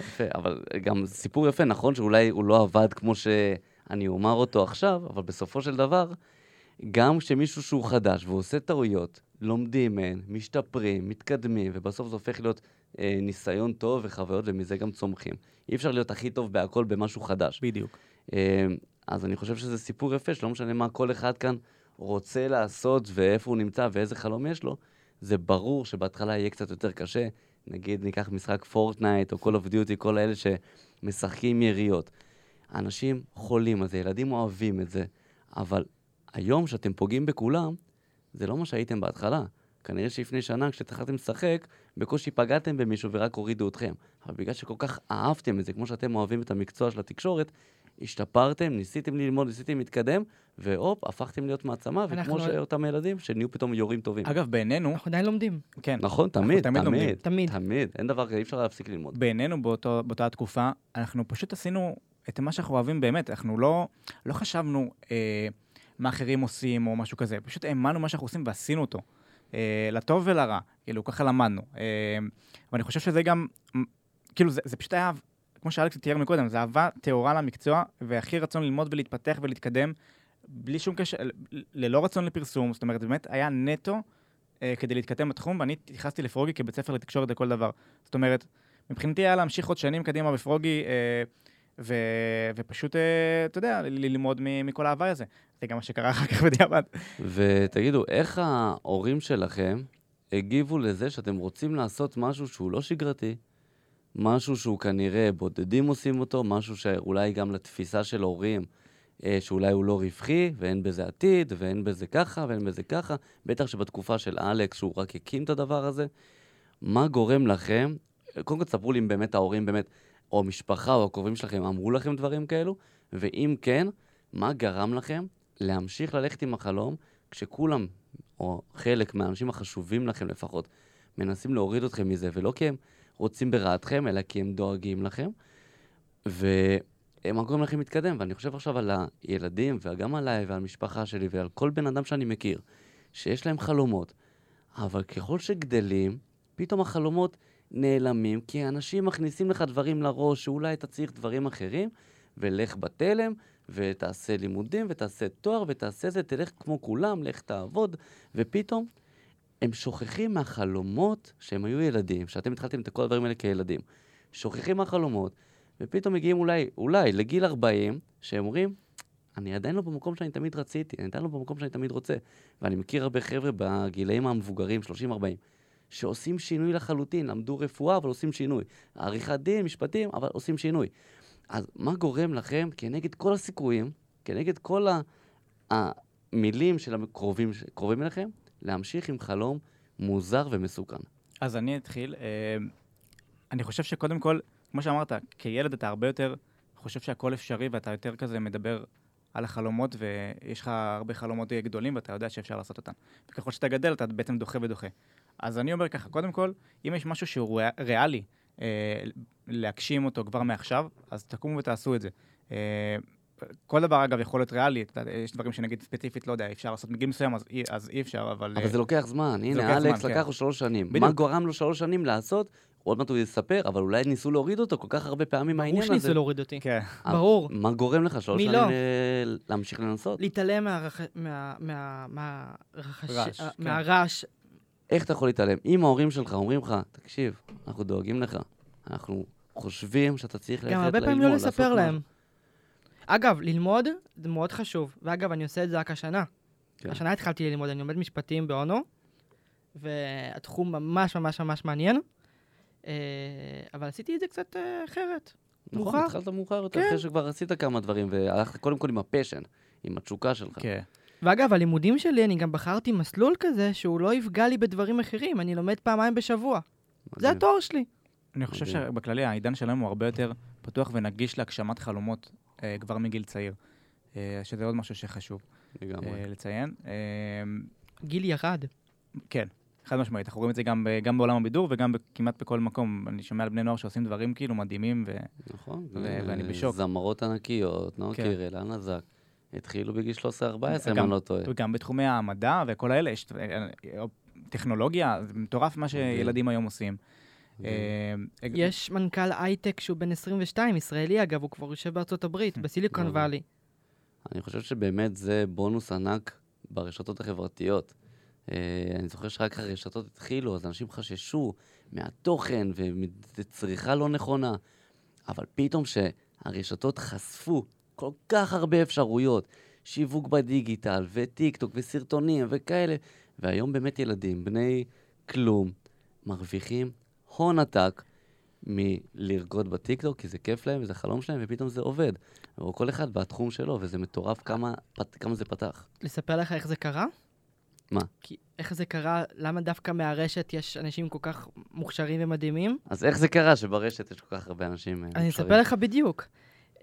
יפה, אבל גם סיפור יפה, נכון שאולי הוא לא עבד כמו שאני אומר אותו עכשיו, אבל בסופו של דבר, גם כשמישהו שהוא חדש והוא עושה טעויות, לומדים מהן, משתפרים, מתקדמים, ובסוף זה הופך להיות אה, ניסיון טוב וחוויות, ומזה גם צומחים. אי אפשר להיות הכי טוב בהכל במשהו חדש. בדיוק. אה, אז אני חושב שזה סיפור יפה, שלא משנה מה כל אחד כאן רוצה לעשות ואיפה הוא נמצא ואיזה חלום יש לו, זה ברור שבהתחלה יהיה קצת יותר קשה. נגיד ניקח משחק פורטנייט או Call of Duty, כל האלה שמשחקים יריות. אנשים חולים על זה, ילדים אוהבים את זה, אבל היום שאתם פוגעים בכולם, זה לא מה שהייתם בהתחלה. כנראה שלפני שנה, כשהתחלתם לשחק, בקושי פגעתם במישהו ורק הורידו אתכם. אבל בגלל שכל כך אהבתם את זה, כמו שאתם אוהבים את המקצוע של התקשורת, השתפרתם, ניסיתם ללמוד, ניסיתם להתקדם, והופ, הפכתם להיות מעצמה, וכמו שאותם ילדים, שנהיו פתאום יורים טובים. אגב, בעינינו, אנחנו עדיין לומדים. כן, נכון, תמיד, תמיד. תמיד, תמיד. תמיד. אין דבר כזה, אי אפשר להפסיק ללמוד. בעינינו באותו, באותה תקופה, אנחנו פשוט עשינו את מה שאנחנו אוהבים באמת. אנחנו לא, לא חשבנו אה, מה אחרים עושים או משהו כזה, פשוט האמנו מה שאנחנו עושים ועשינו אותו. אה, לטוב ולרע, כאילו, ככה למדנו. אה, ואני חושב שזה גם, כאילו, זה, זה פשוט היה, כמו שאלכס תיאר מקודם, זה אהבה טהורה למקצוע, והכי רצון ללמוד ולהתפתח ולהתקדם, בלי שום קשר, ללא רצון לפרסום, זאת אומרת, באמת היה נטו אה, כדי להתקדם בתחום, ואני התייחסתי לפרוגי כבית ספר לתקשורת לכל דבר. זאת אומרת, מבחינתי היה להמשיך עוד שנים קדימה בפרוגי, אה, ו, ופשוט, אה, אתה יודע, ללמוד מכל ההוואי הזה. זה גם מה שקרה אחר כך בדיעבד. ותגידו, איך ההורים שלכם הגיבו לזה שאתם רוצים לעשות משהו שהוא לא שגרתי, משהו שהוא כנראה בודדים עושים אותו, משהו שאולי גם לתפיסה של הורים, אה, שאולי הוא לא רווחי, ואין בזה עתיד, ואין בזה ככה, ואין בזה ככה, בטח שבתקופה של אלכס, שהוא רק הקים את הדבר הזה. מה גורם לכם, קודם כל תספרו לי אם באמת ההורים באמת, או המשפחה או הקרובים שלכם אמרו לכם דברים כאלו, ואם כן, מה גרם לכם להמשיך ללכת עם החלום, כשכולם, או חלק מהאנשים החשובים לכם לפחות, מנסים להוריד אתכם מזה, ולא כי הם רוצים ברעתכם, אלא כי הם דואגים לכם, ומה גורם לכם להתקדם. ואני חושב עכשיו על הילדים, וגם עליי ועל המשפחה שלי ועל כל בן אדם שאני מכיר, שיש להם חלומות, אבל ככל שגדלים, פתאום החלומות נעלמים, כי אנשים מכניסים לך דברים לראש, שאולי אתה צריך דברים אחרים, ולך בתלם, ותעשה לימודים, ותעשה תואר, ותעשה זה, תלך כמו כולם, לך תעבוד, ופתאום הם שוכחים מהחלומות שהם היו ילדים, שאתם התחלתם את כל הדברים האלה כילדים. שוכחים מהחלומות, ופתאום מגיעים אולי, אולי לגיל 40, שהם אומרים, אני עדיין לא במקום שאני תמיד רציתי, אני עדיין לא במקום שאני תמיד רוצה. ואני מכיר הרבה חבר'ה בגילאים המבוגרים, 30-40, שעושים שינוי לחלוטין, למדו רפואה, אבל עושים שינוי. עריכת דין, משפטים, אבל עושים שינוי. אז מה גורם לכם, כנגד כל הסיכויים, כנגד כל המילים של הקרובים קרובים אליכם, להמשיך עם חלום מוזר ומסוכן? אז אני אתחיל. אה, אני חושב שקודם כל, כמו שאמרת, כילד אתה הרבה יותר חושב שהכל אפשרי ואתה יותר כזה מדבר על החלומות ויש לך הרבה חלומות גדולים ואתה יודע שאפשר לעשות אותם. וככל שאתה גדל אתה בעצם דוחה ודוחה. אז אני אומר ככה, קודם כל, אם יש משהו שהוא ריאל- ריאלי אה, להגשים אותו כבר מעכשיו, אז תקומו ותעשו את זה. אה, כל דבר, אגב, יכול להיות ריאלי. יש דברים שנגיד ספציפית, לא יודע, אפשר לעשות מגיל מסוים, אז אי, אז אי אפשר, אבל... אבל אה, זה לוקח זמן. לוקח הנה, אלכס זמן, לקח כן. לו שלוש שנים. בדיוק. מה גרם לו שלוש שנים לעשות? עוד מעט הוא יספר, אבל אולי ניסו להוריד אותו כל כך הרבה פעמים ברור מהעניין הזה. שניסו להוריד אותי. כן. ברור. מה גורם לך שלוש שנים לא? ל- להמשיך לנסות? להתעלם אה, כן. מהרעש. איך אתה יכול להתעלם? אם ההורים שלך אומרים לך, תקשיב, אנחנו דואגים לך, אנחנו חושבים שאתה צריך ללכת גם ללמוד, הרבה פעמים לא לספר משהו." להם. אגב, ללמוד זה מאוד חשוב. ואגב, אני עושה את זה רק השנה. כן. השנה התחלתי ללמוד, אני לומד משפטים באונו, והתחום ממש ממש ממש מעניין, אה, אבל עשיתי את זה קצת אה, אחרת. נכון, מאוחר. התחלת מאוחר יותר, כן. אחרי שכבר עשית כמה דברים, והלכת קודם כל עם הפשן, עם התשוקה שלך. כן. ואגב, הלימודים שלי, אני גם בחרתי מסלול כזה שהוא לא יפגע לי בדברים אחרים, אני לומד פעמיים בשבוע. זה מדהים. התואר שלי. אני חושב מדהים. שבכללי העידן שלנו הוא הרבה יותר פתוח ונגיש להגשמת חלומות כבר מגיל צעיר, אה, שזה עוד משהו שחשוב. אה, לציין. אה, גיל ירד. כן, חד משמעית, אנחנו רואים את זה גם, ב- גם בעולם הבידור וגם כמעט בכל מקום. אני שומע על בני נוער שעושים דברים כאילו מדהימים, ו... נכון. ו- ואני אה, בשוק. זמרות ענקיות, נאור כן. קירל, אנה זק, התחילו בגיל 13-14, אם אני לא טועה. וגם בתחומי המדע וכל האלה, יש אה, אה, טכנולוגיה, זה מטורף מה שילדים היום עושים. אה, אה, יש מנכ"ל הייטק שהוא בן 22, ישראלי אגב, הוא כבר יושב בארצות הברית, בסיליקון. וואלי. אני חושב שבאמת זה בונוס ענק ברשתות החברתיות. אה, אני זוכר שרק הרשתות התחילו, אז אנשים חששו מהתוכן ומצריכה לא נכונה. אבל פתאום שהרשתות חשפו כל כך הרבה אפשרויות, שיווק בדיגיטל, וטיק טוק, וסרטונים, וכאלה, והיום באמת ילדים, בני כלום, מרוויחים הון עתק מלרקוד בטיקטוק, כי זה כיף להם וזה חלום שלהם, ופתאום זה עובד. או כל אחד בתחום שלו, וזה מטורף כמה, פת- כמה זה פתח. לספר לך איך זה קרה? מה? כי איך זה קרה, למה דווקא מהרשת יש אנשים כל כך מוכשרים ומדהימים? אז איך זה קרה שברשת יש כל כך הרבה אנשים אה, אני מוכשרים? אספר לך בדיוק. Uh,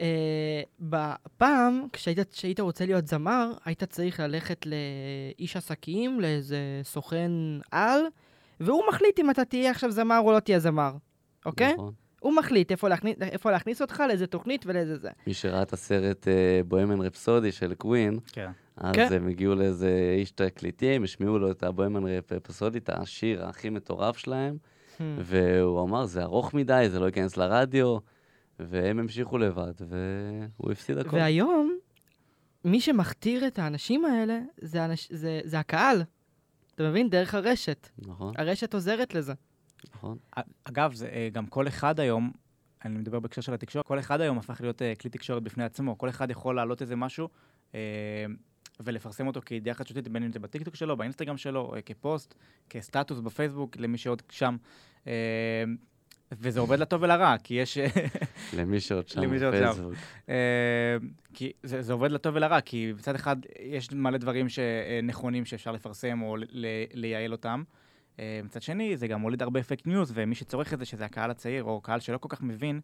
בפעם, כשהיית, כשהיית רוצה להיות זמר, היית צריך ללכת לאיש עסקים, לאיזה סוכן על, והוא מחליט אם אתה תהיה עכשיו זמר או לא תהיה זמר, אוקיי? נכון. הוא מחליט איפה להכניס, איפה להכניס אותך, לאיזה תוכנית ולאיזה זה. מי שראה את הסרט אה, בוהמן רפסודי של קווין, כן. אז כן. הם הגיעו לאיזה איש תקליטים, השמיעו לו את הבוהמן רפסודי, את השיר הכי מטורף שלהם, Hmm. והוא אמר, זה ארוך מדי, זה לא ייכנס לרדיו, והם המשיכו לבד, והוא הפסיד הכל. והיום, מי שמכתיר את האנשים האלה, זה, אנש... זה, זה הקהל. אתה מבין? דרך הרשת. נכון. הרשת עוזרת לזה. נכון? אגב, זה, אה, גם כל אחד היום, אני מדבר בהקשר של התקשורת, כל אחד היום הפך להיות אה, כלי תקשורת בפני עצמו. כל אחד יכול להעלות איזה משהו אה, ולפרסם אותו כידיעה חדשותית, בין אם זה בטיקטוק שלו, באינסטגרם שלו, כפוסט, כסטטוס בפייסבוק, למי שעוד שם. אה, וזה עובד לטוב ולרע, כי יש... למי שעוד שם. בפייסבוק. אה, כי זה, זה עובד לטוב ולרע, כי מצד אחד יש מלא דברים שנכונים שאפשר לפרסם או לייעל אותם. אה, מצד שני, זה גם מוליד הרבה fake news, ומי שצורך את זה, שזה הקהל הצעיר, או קהל שלא כל כך מבין,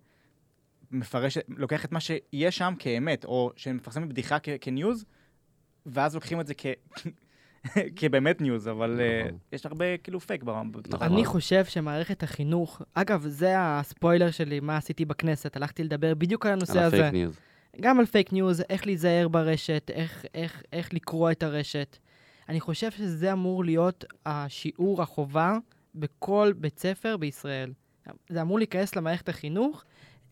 מפרש, לוקח את מה שיש שם כאמת, או שמפרסם בדיחה כ- כ news, ואז לוקחים את זה כ... כבאמת news, אבל אה, נכון. יש הרבה כאילו פייק בתוך נכון. אני חושב שמערכת החינוך, אגב, זה הספוילר שלי, מה עשיתי בכנסת, הלכתי לדבר בדיוק על הנושא על הזה. ה fake news. גם על fake news, איך להיזהר ברשת, איך, איך, איך לקרוא את הרשת. אני חושב שזה אמור להיות השיעור החובה בכל בית ספר בישראל. זה אמור להיכנס למערכת החינוך,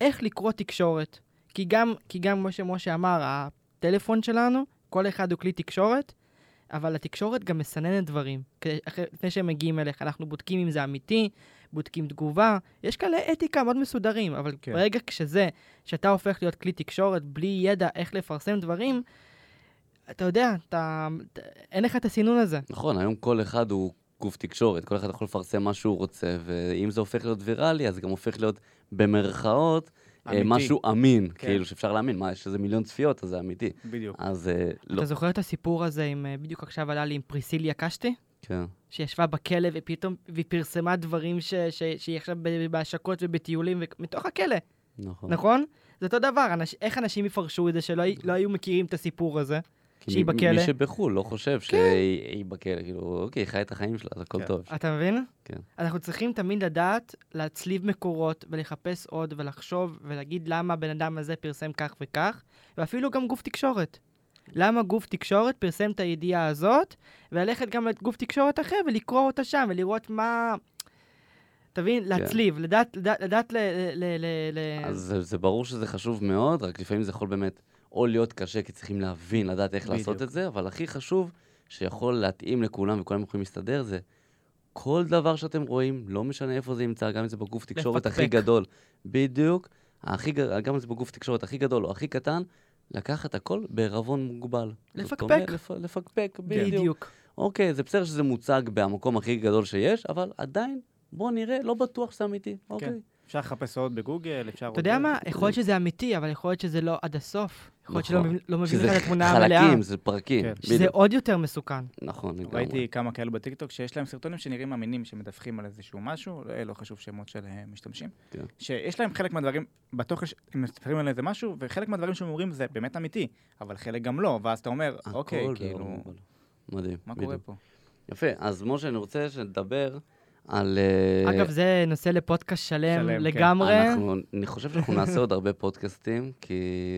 איך לקרוא תקשורת. כי גם, כי גם כמו שמשה אמר, הטלפון שלנו, כל אחד הוא כלי תקשורת, אבל התקשורת גם מסננת דברים. לפני שהם מגיעים אליך, אנחנו בודקים אם זה אמיתי, בודקים תגובה. יש כאלה אתיקה מאוד מסודרים, אבל כן. ברגע שזה, שאתה הופך להיות כלי תקשורת בלי ידע איך לפרסם דברים, אתה יודע, אתה, אין לך את הסינון הזה. נכון, היום כל אחד הוא גוף תקשורת, כל אחד יכול לפרסם מה שהוא רוצה, ואם זה הופך להיות ויראלי, אז זה גם הופך להיות במרכאות אמיתי. משהו אמין, כן. כאילו שאפשר להאמין, מה, יש איזה מיליון צפיות, אז זה אמיתי. בדיוק. אז אה, לא, אתה זוכר את הסיפור הזה עם, אה, בדיוק עכשיו עלה לי עם פריסיליה קשתי? כן, שישבה בכלא ופתאום, והיא פרסמה דברים ש, ש, שהיא עכשיו בהשקות ובטיולים, מתוך הכלא, נכון. נכון? זה אותו דבר, אנש, איך אנשים יפרשו את זה שלא לא היו מכירים את הסיפור הזה? שהיא בכלא. מי שבחו"ל לא חושב שהיא היא בכלא, כאילו, אוקיי, חיה את החיים שלה, אז הכל כן. טוב. אתה מבין? כן. אנחנו צריכים תמיד לדעת להצליב מקורות ולחפש עוד ולחשוב ולהגיד למה הבן אדם הזה פרסם כך וכך, ואפילו גם גוף תקשורת. למה גוף תקשורת פרסם את הידיעה הזאת, וללכת גם לגוף תקשורת אחר ולקרוא אותה שם ולראות מה... תבין? להצליב, לדעת, לדעת, לדעת ל... ל, ל, ל... אז זה- זה ברור שזה חשוב מאוד, רק לפעמים זה יכול באמת או להיות קשה, כי צריכים להבין, לדעת איך לעשות בדיוק. את זה, אבל הכי חשוב, שיכול להתאים לכולם וכולם יכולים להסתדר, זה כל דבר שאתם רואים, לא משנה איפה זה נמצא, גם אם זה בגוף תקשורת הכי לפקפק. גדול, בדיוק, הכי, גם אם זה בגוף תקשורת הכי גדול או הכי קטן, לקחת הכל בערבון מוגבל. לפקפק. אומרת, לפ, לפקפק, בדיוק. בדיוק. אוקיי, זה בסדר שזה מוצג במקום הכי גדול שיש, אבל עדיין, בוא נראה, לא בטוח שזה אמיתי, אוקיי. אפשר לחפש עוד בגוגל, אפשר... אתה יודע מה? יכול להיות שזה אמיתי, אבל יכול להיות שזה לא עד הסוף. יכול להיות שלא נכון. מבין- לא לך את התמונה המלאה. חלקים, זה פרקים, כן. שזה בדיוק. עוד יותר מסוכן. נכון, לגמרי. ראיתי כמה כאלו בטיקטוק שיש להם סרטונים שנראים אמינים, שמדווחים על איזשהו משהו, לא- לא חשוב שמות של אה, משתמשים. כן. שיש להם חלק מהדברים, בתוכן, הם מספרים על איזה משהו, וחלק מהדברים שהם אומרים זה באמת אמיתי, אבל חלק גם לא, ואז אתה אומר, אוקיי, כאילו. מדהים, מה בדיוק. קורה פה? יפה, אז משה, אני רוצה שנדבר על... אה, אגב, זה נושא לפודקאסט שלם שלם, כן. לגמרי. אנחנו, אני חושב שאנחנו נעשה עוד הרבה פודקאסטים, כי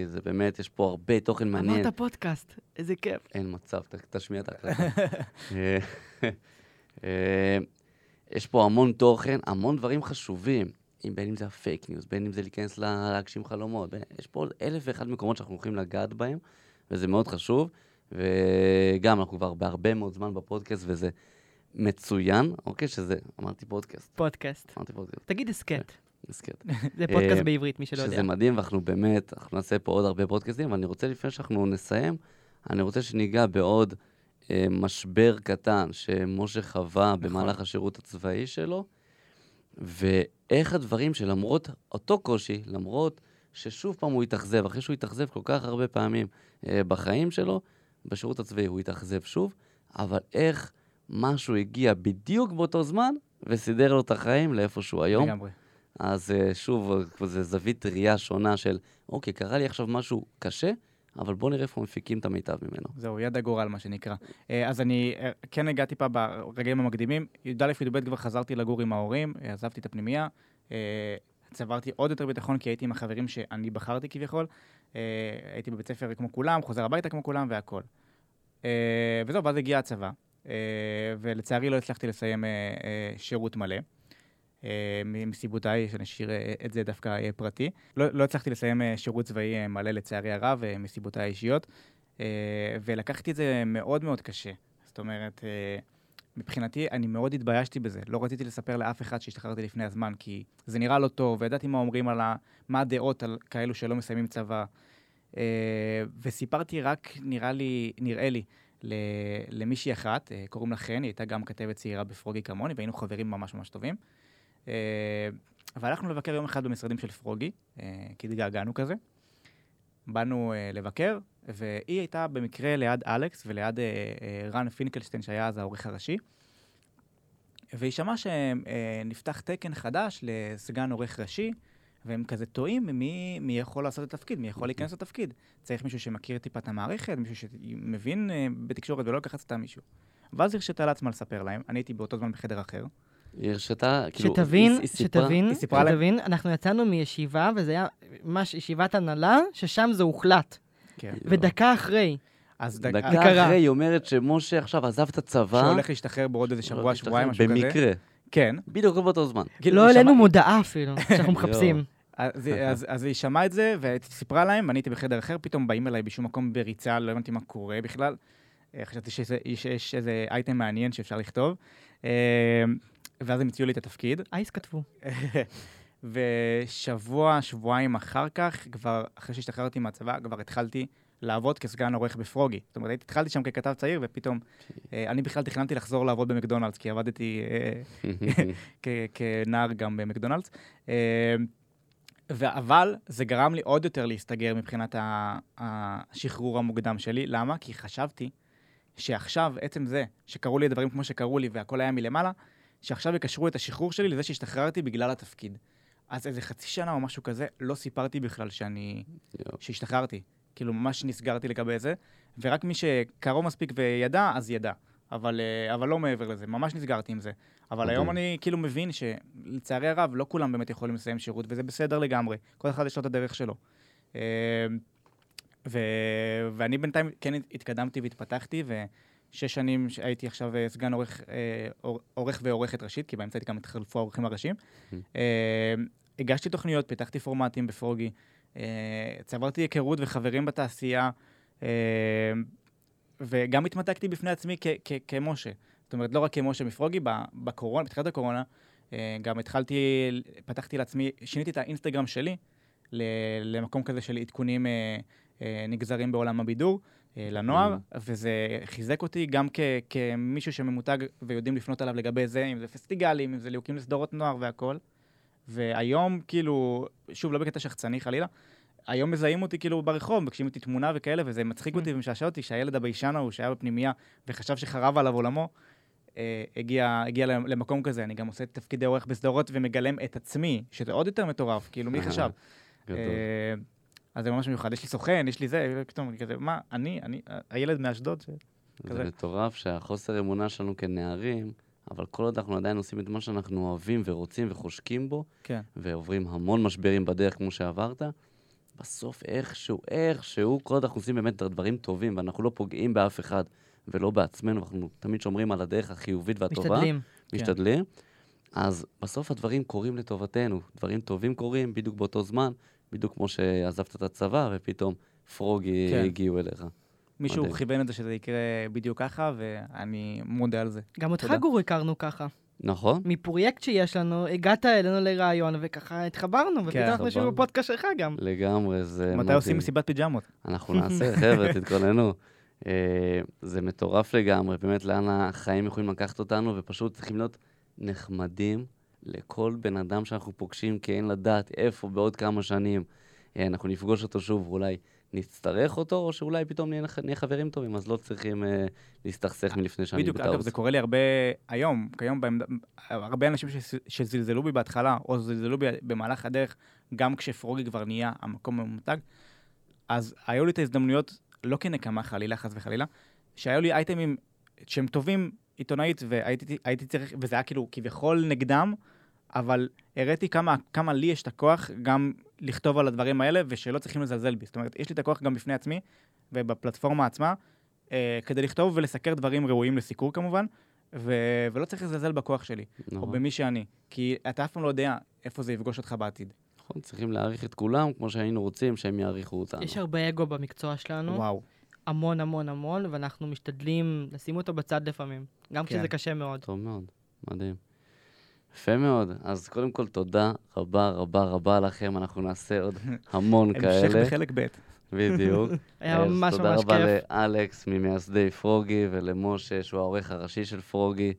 זה באמת, יש פה הרבה תוכן מעניין. אמרת פודקאסט, איזה כיף. אין מצב, ת- תשמיע את ההקלטה. אה, אה, יש פה המון תוכן, המון דברים חשובים. אם בין אם זה ה fake news, בין אם זה להיכנס לה- להגשים חלומות. בין, יש פה אלף ואחד מקומות שאנחנו הולכים לגעת בהם, וזה מאוד חשוב. וגם, אנחנו כבר בהרבה מאוד זמן בפודקאסט, וזה מצוין, אוקיי? שזה, אמרתי פודקאסט, פודקאסט. אמרתי פודקאסט, תגיד הסכת. הסכת. זה פודקאסט אה, בעברית, מי שלא יודע. שזה מדהים, ואנחנו באמת, אנחנו נעשה פה עוד הרבה פודקאסטים, אבל אני רוצה, לפני שאנחנו נסיים, אני רוצה שניגע בעוד אה, משבר קטן שמשה חווה נכון. במהלך השירות הצבאי שלו, ואיך הדברים שלמרות אותו קושי, למרות ששוב פעם הוא התאכזב, אחרי שהוא התאכזב כל כך הרבה פעמים אה, בחיים שלו, בשירות הצבאי הוא התאכזב שוב, אבל איך משהו הגיע בדיוק באותו זמן וסידר לו את החיים לאיפה שהוא היום. לגמרי. אז אה, שוב, אה, זו זווית ראייה שונה של, אוקיי, קרה לי עכשיו משהו קשה, אבל בוא נראה איפה מפיקים את המיטב ממנו. זהו, יד הגורל, מה שנקרא. אה, אז אני כן הגעתי פה ברגעים המקדימים. י"א, י"ב כבר חזרתי לגור עם ההורים, עזבתי את הפנימייה. צברתי עוד יותר ביטחון, כי הייתי עם החברים שאני בחרתי כביכול. הייתי בבית ספר כמו כולם, חוזר הביתה כמו כולם והכול. וזהו, ואז הגיע הצבא. אה, ולצערי לא הצלחתי לסיים אה, אה, שירות מלא. מסיבותיי, שנשאיר אה, את זה דווקא פרטי. לא, לא הצלחתי לסיים שירות צבאי מלא לצערי הרב, מסיבותיי האישיות. ולקחתי את זה מאוד מאוד קשה. זאת אומרת, מבחינתי, אני מאוד התביישתי בזה. לא רציתי לספר לאף אחד שהשתחררתי לפני הזמן, כי זה נראה לא טוב, וידעתי מה אומרים על ה... מה הדעות על כאלו שלא מסיימים צבא. וסיפרתי רק, נראה לי, נראה לי, למישהי אחת, אה, קוראים לה חן, היא הייתה גם כתבת צעירה בפרוגי כמוני, והיינו חברים ממש ממש טובים. אה, והלכנו לבקר יום אחד במשרדים של פרוגי, אה, כי התגעגענו כזה. באנו לבקר, והיא הייתה במקרה ליד אלכס וליד רן פינקלשטיין, שהיה אז העורך הראשי. והיא שמעה שנפתח תקן חדש לסגן עורך ראשי, והם כזה תוהים מי, מי יכול לעשות את התפקיד, מי יכול להיכנס לתפקיד. צריך מישהו שמכיר טיפה את המערכת, מישהו שמבין אה, בתקשורת ולא לקחת סתם מישהו. ואז הרשתה לעצמה לספר להם, אני הייתי באותו זמן בחדר אחר. היא הרשתה, כאילו... שתבין, היא- היא סיפרה- שתבין, היא סיפרה להם- שתבין, אנחנו יצאנו מישיבה, וזה היה ממש ישיבת הנהלה, ששם זה הוחלט. כן. ודקה אחרי, אז דק- דקה. אחרי היא אומרת שמשה עכשיו עזב את הצבא. שהולך להשתחרר בעוד איזה שבוע, שבועיים, משהו כזה. במקרה. כן. בדיוק באותו זמן. כאילו, לא העלינו מודעה אפילו, שאנחנו מחפשים. אז, אז, אז היא שמעה את זה, וסיפרה להם, אני הייתי בחדר אחר, פתאום באים אליי בשום מקום בריצה, לא הבנתי מה קורה בכלל. אה, חשבתי שיש איזה אייטם מעניין שאפשר לכתוב. אה, ואז הם הציעו לי את התפקיד. אייס כתבו. ושבוע, שבועיים אחר כך, כבר אחרי שהשתחררתי מהצבא, כבר התחלתי לעבוד כסגן עורך בפרוגי. זאת אומרת, התחלתי שם ככתב צעיר, ופתאום אה, אני בכלל תכננתי לחזור לעבוד במקדונלדס, כי עבדתי אה, כנער גם במקדונלדס. אה, אבל זה גרם לי עוד יותר להסתגר מבחינת השחרור המוקדם שלי. למה? כי חשבתי שעכשיו, עצם זה שקרו לי הדברים כמו שקרו לי והכל היה מלמעלה, שעכשיו יקשרו את השחרור שלי לזה שהשתחררתי בגלל התפקיד. אז איזה חצי שנה או משהו כזה, לא סיפרתי בכלל שאני... יואו. שהשתחררתי. כאילו, ממש נסגרתי לגבי זה, ורק מי שקרוב מספיק וידע, אז ידע. אבל, אה, אבל לא מעבר לזה, ממש נסגרתי עם זה. אבל מדהים. היום אני כאילו מבין שלצערי הרב, לא כולם באמת יכולים לסיים שירות, וזה בסדר לגמרי. כל אחד יש לו את הדרך שלו. אה, ו... ואני בינתיים כן התקדמתי והתפתחתי, ושש שנים הייתי עכשיו אה, סגן עורך, עור- עורך ועורכת ראשית, כי באמצע גם התחלפו העורכים הראשיים. אה, הגשתי תוכניות, פיתחתי פורמטים בפרוגי, צברתי היכרות וחברים בתעשייה, אה, וגם התמתקתי בפני עצמי כ- כ- כמשה. זאת אומרת, לא רק כמשה מפרוגי, בקורונה, בתחילת הקורונה, אה, גם התחלתי, פתחתי לעצמי, שיניתי את האינסטגרם שלי למקום כזה של עדכונים אה, אה, נגזרים בעולם הבידור. אה, לנוער, וזה חיזק אותי גם כ- כמישהו שממותג ויודעים לפנות אליו לגבי זה, אם זה פסטיגלים, אם זה ליהוקים לסדרות נוער והכל. והיום, כאילו, שוב, לא בקטע שחצני חלילה, היום מזהים אותי כאילו ברחוב, מבקשים אותי תמונה וכאלה, וזה מצחיק אותי ומשעשע אותי שהילד הביישן ההוא שהיה בפנימייה וחשב שחרב עליו עולמו, אה, הגיע, הגיע למקום כזה. אני גם עושה תפקידי עורך בסדרות ומגלם את עצמי, שזה עוד יותר מטורף, כאילו, מי חשב? אה, אז זה ממש מיוחד. יש לי סוכן, יש לי זה, פתאום כזה, מה, אני, אני, הילד מאשדוד, ש... זה מטורף שהחוסר אמונה שלנו כנערים, אבל כל עוד אנחנו עדיין עושים את מה שאנחנו אוהבים ורוצים וחושקים בו, כן. ועוברים המון משברים בדרך כמו שעברת, בסוף איכשהו, איכשהו, כל עוד אנחנו עושים באמת דברים טובים, ואנחנו לא פוגעים באף אחד ולא בעצמנו, אנחנו תמיד שומרים על הדרך החיובית והטובה. משתדלים. משתדלים. אז בסוף הדברים קורים לטובתנו. דברים טובים קורים בדיוק באותו זמן, בדיוק כמו שעזבת את הצבא, ופתאום פרוגי כן. הגיעו אליך. מישהו מדהים. כיוון את זה שזה יקרה בדיוק ככה, ואני מודה על זה. גם אותך. גור, הכרנו ככה. נכון? מפרויקט שיש לנו, הגעת אלינו לראיון, וככה התחברנו, ופתאום אנחנו יושבים. בפודקאסט שלך גם. לגמרי, זה מדהים. מתי עושים מסיבת פיג'מות? אנחנו נעשה, חבר'ה, תתכוננו. אה, זה מטורף לגמרי, באמת לאן החיים יכולים לקחת אותנו, ופשוט צריכים להיות נחמדים לכל בן אדם שאנחנו פוגשים, כי אין לדעת איפה בעוד כמה שנים אה, אנחנו נפגוש אותו שוב, ואולי נצטרך אותו, או שאולי פתאום נהיה, נהיה חברים טובים, אז לא צריכים אה, להסתכסך מלפני בדיוק, בטעות. אגב, זה קורה לי הרבה היום, כיום, בעמד- הרבה אנשים שס- שזלזלו בי בהתחלה, או זלזלו בי במהלך הדרך, גם כשפרוגי כבר נהיה המקום הממותג, אז היו לי את ההזדמנויות, לא כנקמה חלילה, חס וחלילה, שהיו לי אייטמים שהם טובים עיתונאית, והייתי הייתי צריך, וזה היה כאילו כביכול נגדם, אבל הראיתי כמה, כמה לי יש את הכוח גם לכתוב על הדברים האלה, ושלא צריכים לזלזל בי. זאת אומרת, יש לי את הכוח גם בפני עצמי, ובפלטפורמה עצמה, אה, כדי לכתוב ולסקר דברים ראויים לסיקור כמובן, ו- ולא צריך לזלזל בכוח שלי, או נכון, במי שאני, כי אתה אף פעם לא יודע איפה זה יפגוש אותך בעתיד. נכון, צריכים להעריך את כולם כמו שהיינו רוצים שהם יעריכו אותנו. יש הרבה אגו במקצוע שלנו, וואו. המון המון המון, ואנחנו משתדלים לשים אותו בצד לפעמים, גם כן. כשזה קשה מאוד. טוב מאוד, מדהים. יפה מאוד. אז קודם כל, תודה רבה רבה רבה לכם. אנחנו נעשה עוד המון המשך כאלה. בחלק ב'. בדיוק. היה אז ממש תודה ממש רבה כיף. לאלכס ממייסדי פרוגי ולמשה, שהוא העורך הראשי של פרוגי.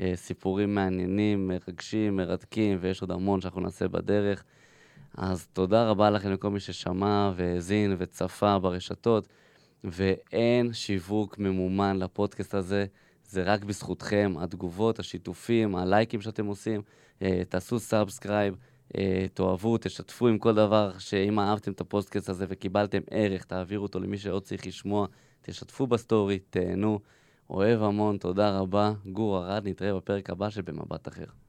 אה, סיפורים מעניינים, מרגשים, מרתקים, ויש עוד המון שאנחנו נעשה בדרך. אז תודה רבה לכם לכל מי ששמע והאזין וצפה ברשתות, ואין שיווק ממומן לפודקאסט הזה, זה רק בזכותכם, התגובות, השיתופים, הלייקים שאתם עושים. אה, תעשו subscribe, אה, תאהבו, תשתפו עם כל דבר, שאם אהבתם את הפודקאסט הזה וקיבלתם ערך, תעבירו אותו למי שעוד צריך לשמוע, תשתפו בסטורי, תהנו. אוהב המון, תודה רבה. גור ארד, נתראה בפרק הבא של במבט אחר.